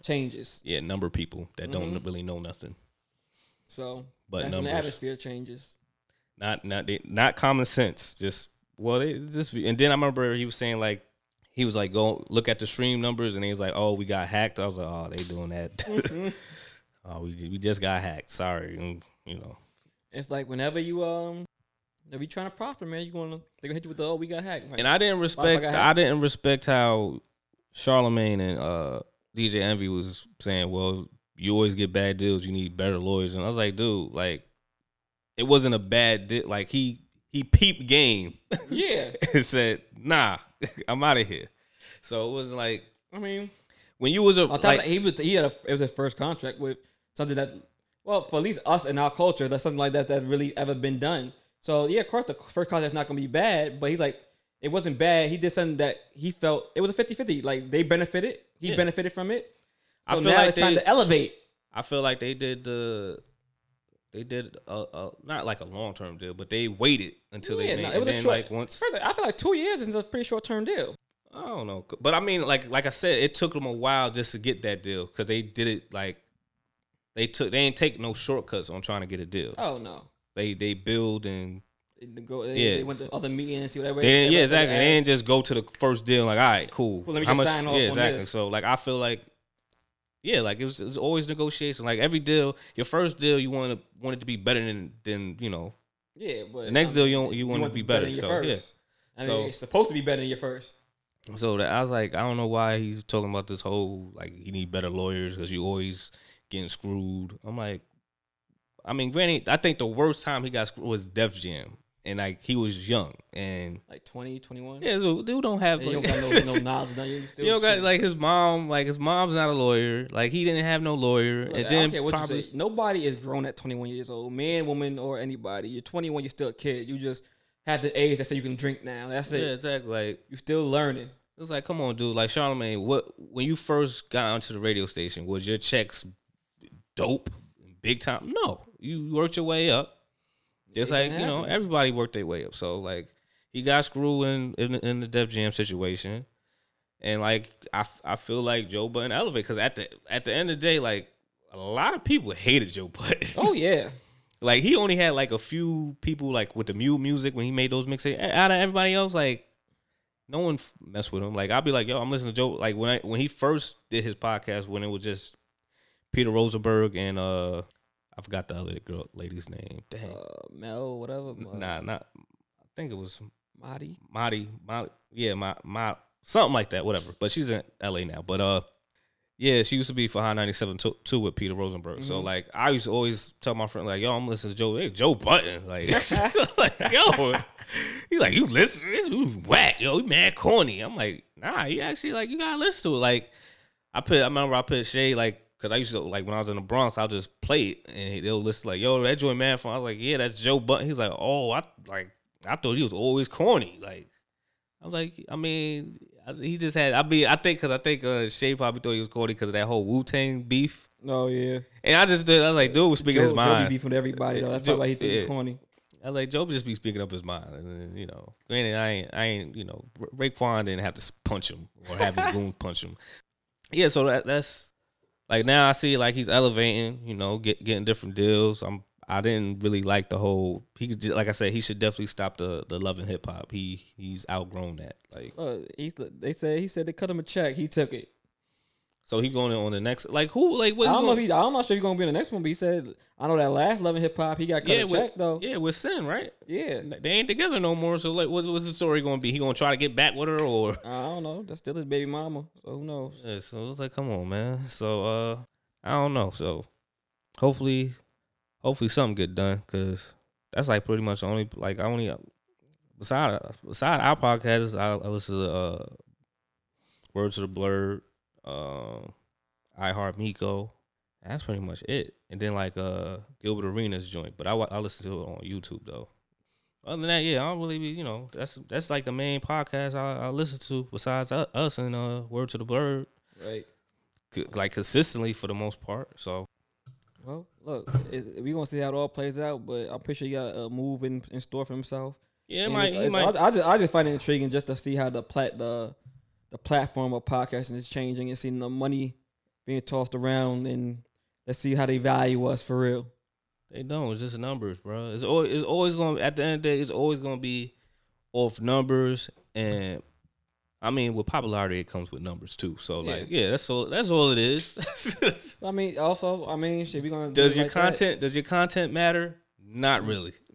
changes. Yeah, number people that don't Mm-hmm. really know nothing. So, But when the numbers. atmosphere changes. Not not not common sense. Just well, they just and then I remember he was saying like he was like go look at the stream numbers and he was like oh we got hacked. I was like oh they doing that. Mm-hmm. oh we we just got hacked. Sorry, you know. It's like whenever you um, whenever you trying to prosper, man, you gonna they gonna hit you with the oh we got hacked. Like, And I didn't respect got I didn't respect how Charlemagne and uh DJ Envy was saying, well, you always get bad deals, you need better lawyers. And I was like, dude, like it wasn't a bad deal. Like he he peeped game yeah. and said, nah, I'm out of here. So it was like I mean, when you was a like, he was he had a, it was his first contract with something that, well, for at least us in our culture, that's something like that that really ever been done. So yeah, of course the first contract's not gonna be bad, but he like it wasn't bad. He did something that he felt it was a 50-50. Like they benefited, he Yeah. benefited from it. I So feel now like it's trying they- to elevate. I feel like they did the they did a, a not like a long term deal, but they waited until Yeah, they no, made it and was a then short- like once Further, I feel like two years is a pretty short term deal. I don't know, but I mean, like like I said, it took them a while just to get that deal because they did it like they took they ain't take no shortcuts on trying to get a deal. Oh no. They they build and They, go, they, Yeah. they went to other meetings, see whatever. yeah exactly. They didn't just go to the first deal like all right cool. Cool, let me How just much? sign off yeah exactly. this. So like I feel like yeah like it was, it was always negotiation. Like every deal, your first deal you want to want it to be better than than you know Yeah, but The next I deal mean, you want- you want it to be better, your so, first. I mean, So- it's supposed to be better than your first. So that I was like, I don't know why he's talking about this whole like you need better lawyers because you always getting screwed. I'm like, I mean, granted, I think the worst time he got screwed was Def Jam, and like he was young, and Like 20, 21. yeah, so dude don't have And you don't got no, no knowledge. Now you you don't got like his mom, like his mom's not a lawyer, like he didn't have no lawyer, Look, and then don't care what probably. Nobody is grown at 21 years old, man, woman, or anybody. You're 21, you're still a kid. You just have the age that say you can drink now. That's it. yeah, exactly like. You're still learning. It's like, come on, dude. Like Charlemagne, what when you first got onto the radio station, was your checks dope, big time? No, you worked your way up. Just It like you know, happen. everybody worked their way up. So like, he got screwed in in, in the Def Jam situation, and like I, I feel like Joe Budden elevate because at the at the end of the day, like a lot of people hated Joe Budden. Oh, yeah. like he only had like a few people like with the Mood Muzik when he made those mixes. Out of everybody else, like no one messed with him. Like I'll be like, yo, I'm listening to Joe. Like when I when he first did his podcast, when it was just Peter Rosenberg and uh I forgot the other girl lady's name. Dang, Uh, Mel, whatever. Uh, nah, not. I think it was Marty. Marty. Molly, yeah, my my something like that. Whatever. But she's in L.A. now. But uh. Yeah, she used to be for Hot 97 too, too with Peter Rosenberg. So Mhm. like I used to always tell my friend like, yo, I'm listening to Joe, hey, Joe Budden. Like, like yo. He's like, you listen, you whack, yo, you mad corny. I'm like, nah, he actually like you gotta listen to it. Like I put I remember I put Shay like Cause I used to like when I was in the Bronx, I'll just play it and they'll listen like, "Yo, that joint man from." I was like, "Yeah, that's Joe Budden." He's like, "Oh, I like I thought he was always corny." Like, I'm like, I mean, he just had. I mean, I think because I think uh, Shay probably thought he was corny because of that whole Wu Tang beef. Oh, yeah. And I just, I was like, dude was speaking Joe, his Joe mind. be beefing with everybody, though. That's Joe- why he think yeah. he's corny. I was like, Joe just be speaking up his mind, and then, you know, granted, I ain't, I ain't, you know, Ra- Raekwon didn't have to punch him or have his goon punch him. Yeah, so that, that's like now I see like he's elevating, you know, get, getting different deals. I'm, I didn't really like the whole. He could, like I said, he should definitely stop the the love and hip hop. He he's outgrown that. Like, Uh, he's, they said he said they cut him a check. He took it. So he going on the next. Like who? Like what? I don't know gonna- if he. I'm not sure he's gonna be in the next one, but he said I know that last Love and Hip Hop he got cut yeah, a with, check though. yeah, with Cyn, right? Yeah. They ain't together no more. So like, what, what's the story going to be? He going to try to get back with her, or I don't know. That's still his baby mama. So who knows? Yeah, so it's like, come on, man. So uh, I don't know. So hopefully, hopefully something get done because that's like pretty much the only like I only beside beside our podcast I, I listen to uh, Words of the Blurred, um, I Heart Miko. That's pretty much it. And then like uh Gilbert Arenas joint, but I I listen to it on YouTube though. Other than that, yeah, I don't really be you know that's that's like the main podcast I, I listen to besides us and uh Word to the Blurred Right. c- like consistently for the most part. So Well, look, we gonna see how it all plays out, but I'm pretty sure he got a move in, in store for himself. yeah, it might, it's- it's- might I, I just I just find it intriguing just to see how the plat the the platform of podcasting is changing and seeing the money being tossed around and let's see how they value us for real. they don't. It's just numbers, bro. It's always it's always going at the end of the day. It's always going to be off numbers and. I mean, with popularity, it comes with numbers too. So, like, yeah, that's all. That's all it is. I mean, also, I mean, shit, we gonna does it your like that. content does your content matter? Not really,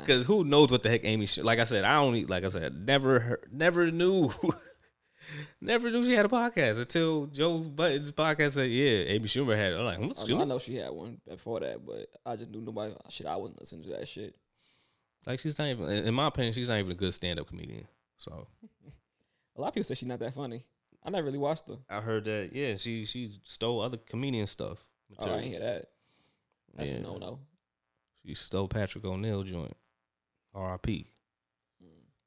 because who knows what the heck Amy? Sh- like I said, I only like I said, never heard, never knew, never knew she had a podcast until Joe Budden's podcast said, "Yeah, Amy Schumer had." it. I'm like, what's I, know, I know she had one before that, but I just knew nobody. Shit, I wasn't listening to that shit. Like she's not even, in my opinion, she's not even a good stand up comedian. So A lot of people say she's not that funny. I never really watched her. I heard that, yeah, she she stole other comedian stuff. Oh, I didn't hear that. That's Yeah. a no no. She stole Patrice O'Neal joint. R.I.P. Mm.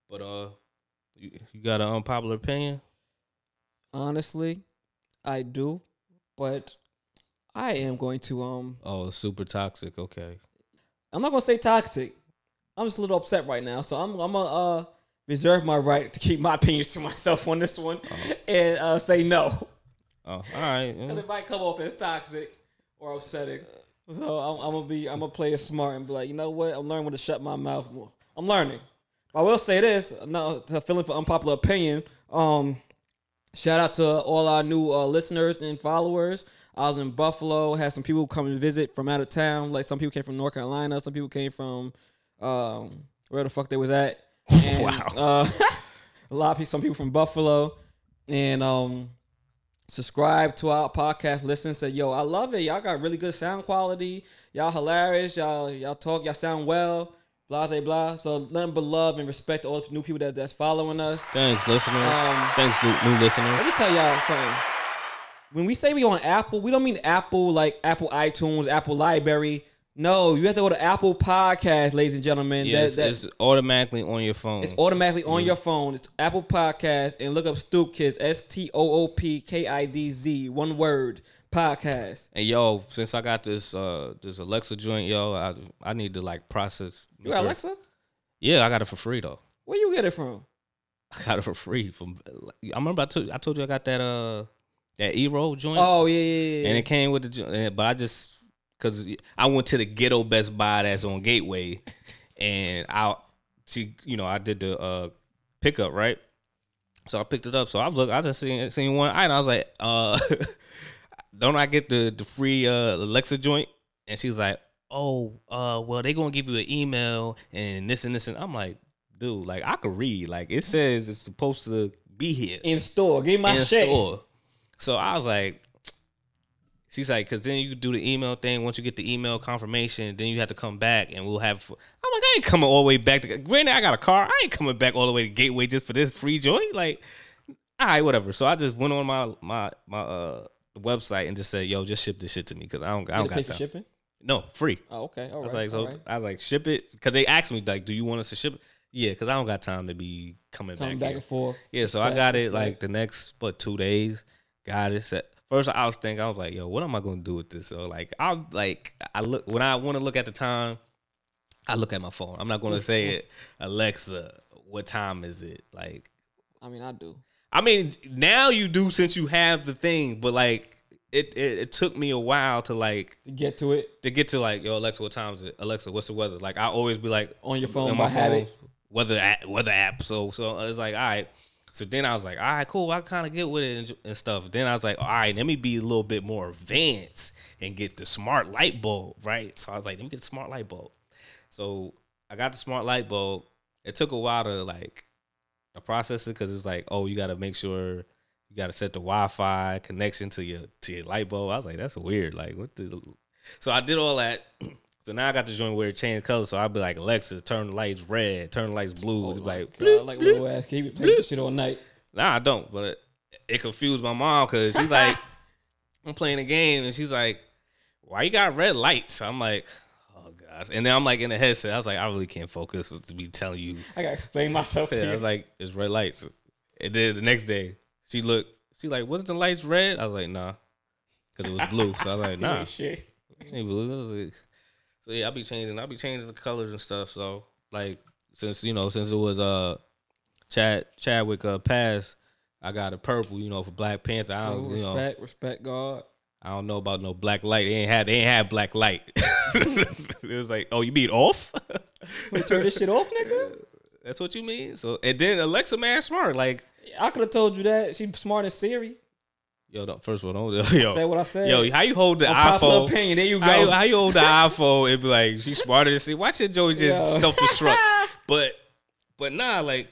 But uh, you, you got an unpopular opinion? Honestly, I do, but I am going to um. Oh, super toxic. Okay. I'm not gonna say toxic. I'm just a little upset right now, so I'm I'm gonna uh reserve my right to keep my opinions to myself on this one and uh say no. Oh, all right. Because yeah. it might come off as toxic or upsetting. So I'm, I'm gonna be I'm gonna play it smart and be like, you know what? I'm learning when to shut my mouth. I'm learning. I will say this. No, feeling for unpopular opinion. Um, shout out to all our new uh, listeners and followers. I was in Buffalo. Had some people come and visit from out of town. Like some people came from North Carolina. Some people came from um, where the fuck they was at. And, Wow. Uh, a lot of people. Some people from Buffalo, and um, subscribe to our podcast, listen, say, yo, I love it. Y'all got really good sound quality. Y'all hilarious. Y'all y'all talk, y'all sound well. Blah, blah, blah. So nothing but love and respect to all the new people that, that's following us. Thanks, listeners. Um, Thanks, new, new listeners. Let me tell y'all something. When we say we on Apple, we don't mean Apple like Apple iTunes, Apple Library. No, you have to go to Apple Podcast, ladies and gentlemen. Yes, that, that, it's automatically on your phone. it's automatically on your phone. It's Apple Podcast and look up Stoop Kidz, S T O O P K I D Z, one word, podcast. and yo, since I got this uh this Alexa joint, yo, I I need to like process. You got Alexa? Yeah, I got it for free though. Where you get it from? I got it for free from. I remember I told I told you I got that uh that Eero joint. Oh yeah, yeah, yeah. and it came with the but I just because I went to the ghetto Best Buy that's on Gateway, and I she you know I did the uh pickup right, so I picked it up. So I was look I just seen seen one item. I was like, uh, don't I get the the free uh Alexa joint? And she was like, oh, uh, well they gonna give you an email and this and this and I'm like, dude, like I could read. Like it says it's supposed to be here in store. Give me my in shit. store. So I was like, she's like, because then you do the email thing. Once you get the email confirmation, then you have to come back and we'll have. I'm like, I ain't coming all the way back to. Granted, I got a car. I ain't coming back all the way to Gateway just for this free joint. Like, all right, whatever. So I just went on my my my uh website and just said, yo, just ship this shit to me because I don't I don't got for time. shipping. No, free. Oh, okay. All I was like, so right. I was like, ship it because they asked me like, do you want us to ship it? Yeah, because I don't got time to be coming, Coming back, back and forth. Yeah, so I got it like the next but two days. Got it set. First, I was thinking, I was like, yo, what am I gonna do with this? So like, I'm like, I look when I want to look at the time, I look at my phone. I'm not gonna say it, Alexa, what time is it? Like, I mean, I do. I mean, now you do since you have the thing, but like, it it, it took me a while to like get to it to get to like, yo, Alexa, what time is it? Alexa, what's the weather? Like, I always be like, on your phone on my habit. phone, weather app, weather app. So so it's like, all right. So then I was like, all right, cool. I kind of get with it and, and stuff. Then I was like, all right, let me be a little bit more advanced and get the smart light bulb, right? So I was like, let me get the smart light bulb. So I got the smart light bulb. It took a while to like to process it because it's like, oh, you got to make sure you got to set the Wi-Fi connection to your to your light bulb. I was like, that's weird. Like, what the? So I did all that. So now I got to join where it changed colors. So I'll be like, Alexa, turn the lights red, turn the lights blue. Oh it's like, bloop, like bloop. little ass. Keep it play this shit all night. Nah, I don't. But it confused my mom because she's like, I'm playing a game and she's like, why you got red lights? I'm like, gosh. And then I'm like in the headset. I was like, I really can't focus to be telling you. I gotta explain myself to Yeah, I was like, it's red lights. And then the next day, she looked. She like, wasn't the lights red? I was like, nah, because it was blue. So I was like, nah. Shit. Ain't blue. Was like- So yeah, I'll be changing. I'll be changing the colors and stuff. So like since you know since it was uh Chad Chadwick uh pass, I got a purple. You know for Black Panther. I True, you know respect, respect God. I don't know about no black light. They ain't had they ain't had black light. it was like oh you mean off? Wait, turn this shit off, nigga. That's what you mean. So and then Alexa man smart like I could have told you that. She's smart as Siri. yo don't, first of all don't Say what I said. yo how you hold the iPhone? opinion. There you go. How you, how you hold the iPhone and be like, she's smarter than see? Watch your Joey just Yo. self destruct. but but nah, like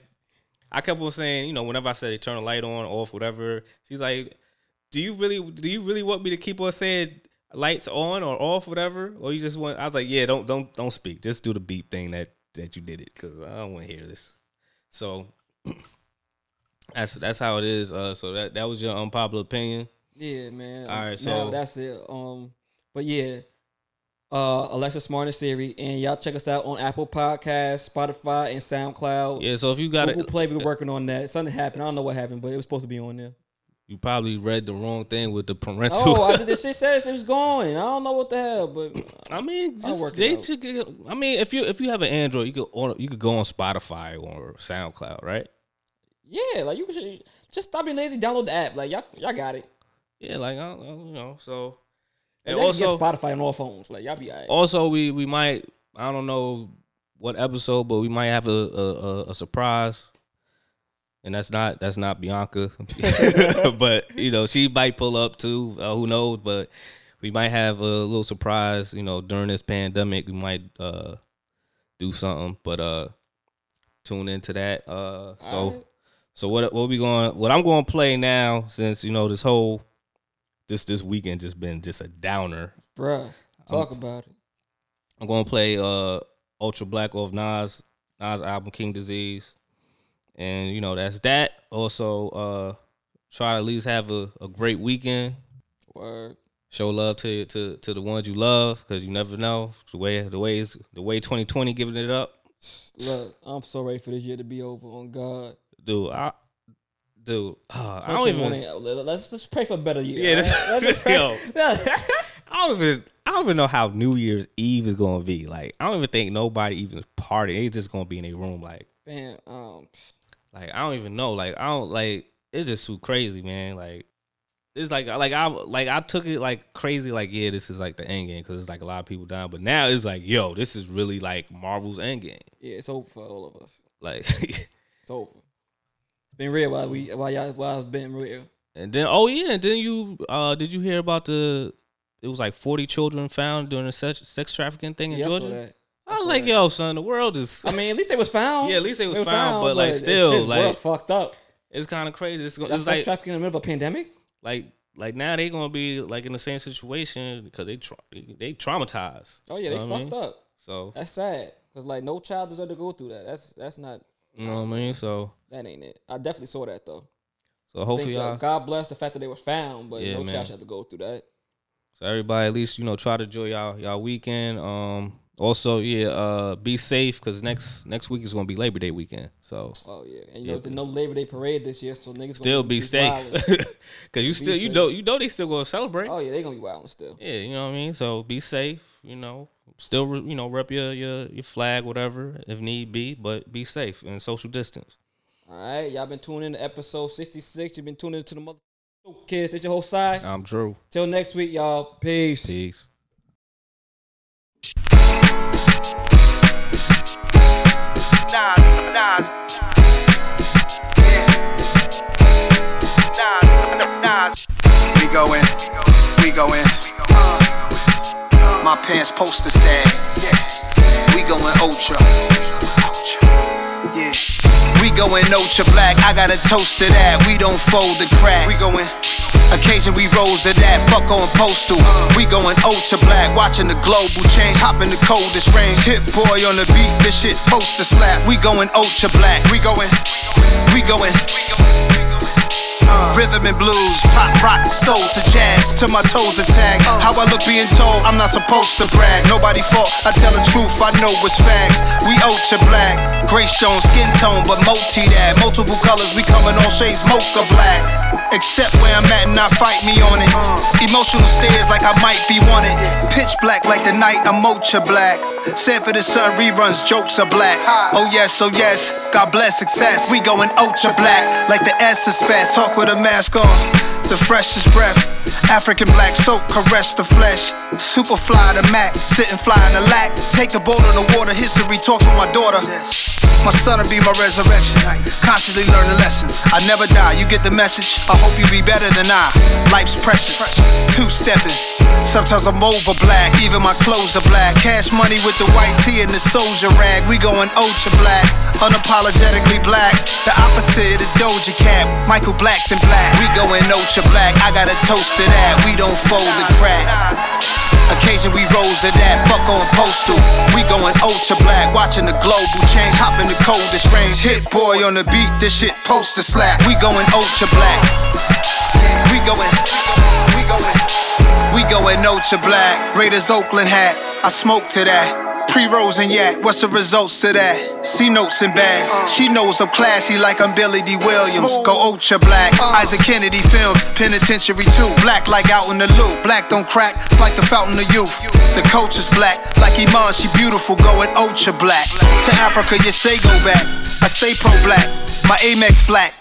I kept on saying, you know, whenever I said turn the light on, off, whatever, she's like, Do you really do you really want me to keep on saying lights on or off, whatever? Or you just want I was like, Yeah, don't don't don't speak. Just do the beep thing that that you did it, because I don't want to hear this. So that's that's how it is. Uh so that that was your unpopular opinion. Yeah, man. All right, no, so- that's it. Um, but yeah, uh, Alexa Smart and Siri, and y'all check us out on Apple Podcasts, Spotify, and SoundCloud. Yeah, so if you got Google it Play, we were working on that. Something happened. I don't know what happened, but it was supposed to be on there. You probably read the wrong thing with the parental. Oh, I did. This shit says it was going. I don't know what the hell, but I mean, just they should get, I mean, if you if you have an Android, you could on, you could go on Spotify or SoundCloud, right? yeah, like you should just stop being lazy. Download the app. Like y'all, y'all got it. Yeah, like I, I, you know, so And and also, get Spotify on all phones. Like y'all be also we we might I don't know what episode, but we might have a, a, a surprise. And that's not that's not Bianca, but you know she might pull up too. Uh, who knows? But we might have a little surprise. You know, during this pandemic, we might uh do something. But uh, tune into that. Uh, so Alright. so what what we going? What I'm going to play now, since you know this whole this this weekend just been just a downer. bruh, talk about it. I'm going to play uh Ultra Black off Nas Nas album King Disease, and you know that's that. Also, uh, try to at least have a, a great weekend. Word. Show love to to to the ones you love because you never know the way the ways the way 2020 giving it up. Look, I'm so ready for this year to be over. On God, Dude, I dude, uh, I don't even. 2021 Let's let's pray for a better year. Yeah, this- let's yo. I don't even I don't even know how New Year's Eve is gonna be. Like I don't even think nobody even party. They just gonna be in a room like Man, um, like I don't even know. Like I don't like it's just too crazy, man. Like it's like like I like I took it like crazy. Like yeah, this is like the end game because it's like a lot of people dying. But now it's like yo, this is really like Marvel's Endgame. yeah, it's over for all of us. Like It's over. It's been real while we while y'all while it's been real. and then oh yeah, and then you uh did you hear about the it was like forty children found during a sex, sex trafficking thing in Yeah, Georgia. I was like, yo, son, the world is. I mean, at least they was found. Yeah, at least they was were found, but, like, that still, like- world fucked up. it's kind of crazy. It's, That's it's like, trafficking in the middle of a pandemic. like, like now they gonna be like in the same situation because they tra- they traumatized. Oh yeah, they You know what I fucked mean? up. So That's sad. Cause like no child deserves to go through that. That's that's not you know what I mean. So that ain't it. I definitely saw that though. so hopefully think, uh, y'all. God bless the fact that they were found, but Yeah, no man. child should have to go through that. So everybody, at least you know, try to enjoy y'all y'all weekend. Um. Also, yeah. Uh. Be safe because next next week is gonna be Labor Day weekend. So Oh yeah, and you Yeah. know no Labor Day parade this year, so niggas still gonna be safe because you still you safe. know you know they still gonna celebrate. oh yeah, they gonna be wilding still. Yeah, you know what I mean. So be safe. You know, still you know rep your your your flag, whatever if need be, but be safe and social distance. All right, y'all been tuning in to episode 66. You've been tuning into the mother kids. It's your whole side. I'm Drew. Till next week, y'all. Peace. Peace. Nas. We go in, we go in. Uh, my pants poster said, yeah. We going ultra. Yeah. We going ultra black. I got a toast to that. We don't fold the crack. We going. Occasion we rose to that, fuck on postal. We going ultra black, watching the global change, hopping the coldest range. Hit boy on the beat, this shit poster slap. We going ultra black, we going, we going. Uh, Rhythm and blues, pop, rock, soul to jazz, till my toes attack. How I look being told, I'm not supposed to brag. Nobody fault, I tell the truth, I know it's facts. We ultra black, Grace Jones, skin tone, but multi that. Multiple colors, we coming all shades, mocha black. Except where I'm at and not fight me on it. Emotional stares like I might be wanted. Pitch black like the night, I'm ultra black. Sanford and Son reruns, jokes are black. Oh yes, oh yes, God bless success. We going ultra black like the S is fast. Talk with a mask on, the freshest breath. African black soap caress the flesh. Super fly the Mac, sitting fly in the lack. Take the boat on the water, history talks with my daughter. My son will be my resurrection. Constantly learning lessons. I never die, you get the message. I hope you be better than I. Life's precious. Two stepping. Sometimes I'm over black, even my clothes are black. Cash money with the white tee and the soldier rag. We going ultra black, unapologetically black. The opposite of Doja Cat. Michael Black's in black. We going ultra black. I got a toast to that. We don't fold the crack. Occasion we rose to that, fuck on postal. We going ultra black, watching the global change, hopping the coldest range. Hit boy on the beat, this shit poster slap. We going ultra black. We going, we going, we going ultra black. Raiders Oakland hat, I smoke to that. Pre-rose and yak, what's the results to that? C notes and bags. She knows I'm classy like I'm Billy Dee Williams. Go ultra black. Isaac Kennedy films, penitentiary too. Black like out in the loop. Black don't crack, it's like the fountain of youth. The coach is black, like Iman, she beautiful, going ultra black. To Africa, you say go back. I stay pro black, my Amex black.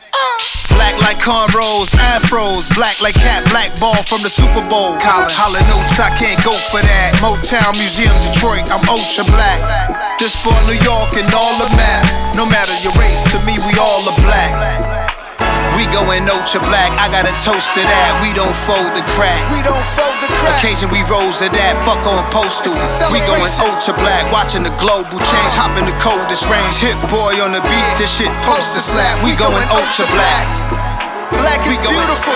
Black like cornrows, afros, black like hat, black ball from the Super Bowl. Colin, holla notes, I can't go for that. Motown Museum, Detroit, I'm ultra black. This for New York and all the map. No matter your race, to me we all are black. We goin' ultra black, I got a toast to that. We don't fold the crack. We don't fold the crack. Occasion we rose to that, fuck on postal. We going ultra black, watching the global change, hopping the coldest range. Hit boy on the beat, this shit poster slap. We going ultra black. Black is beautiful.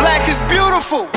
Black is beautiful.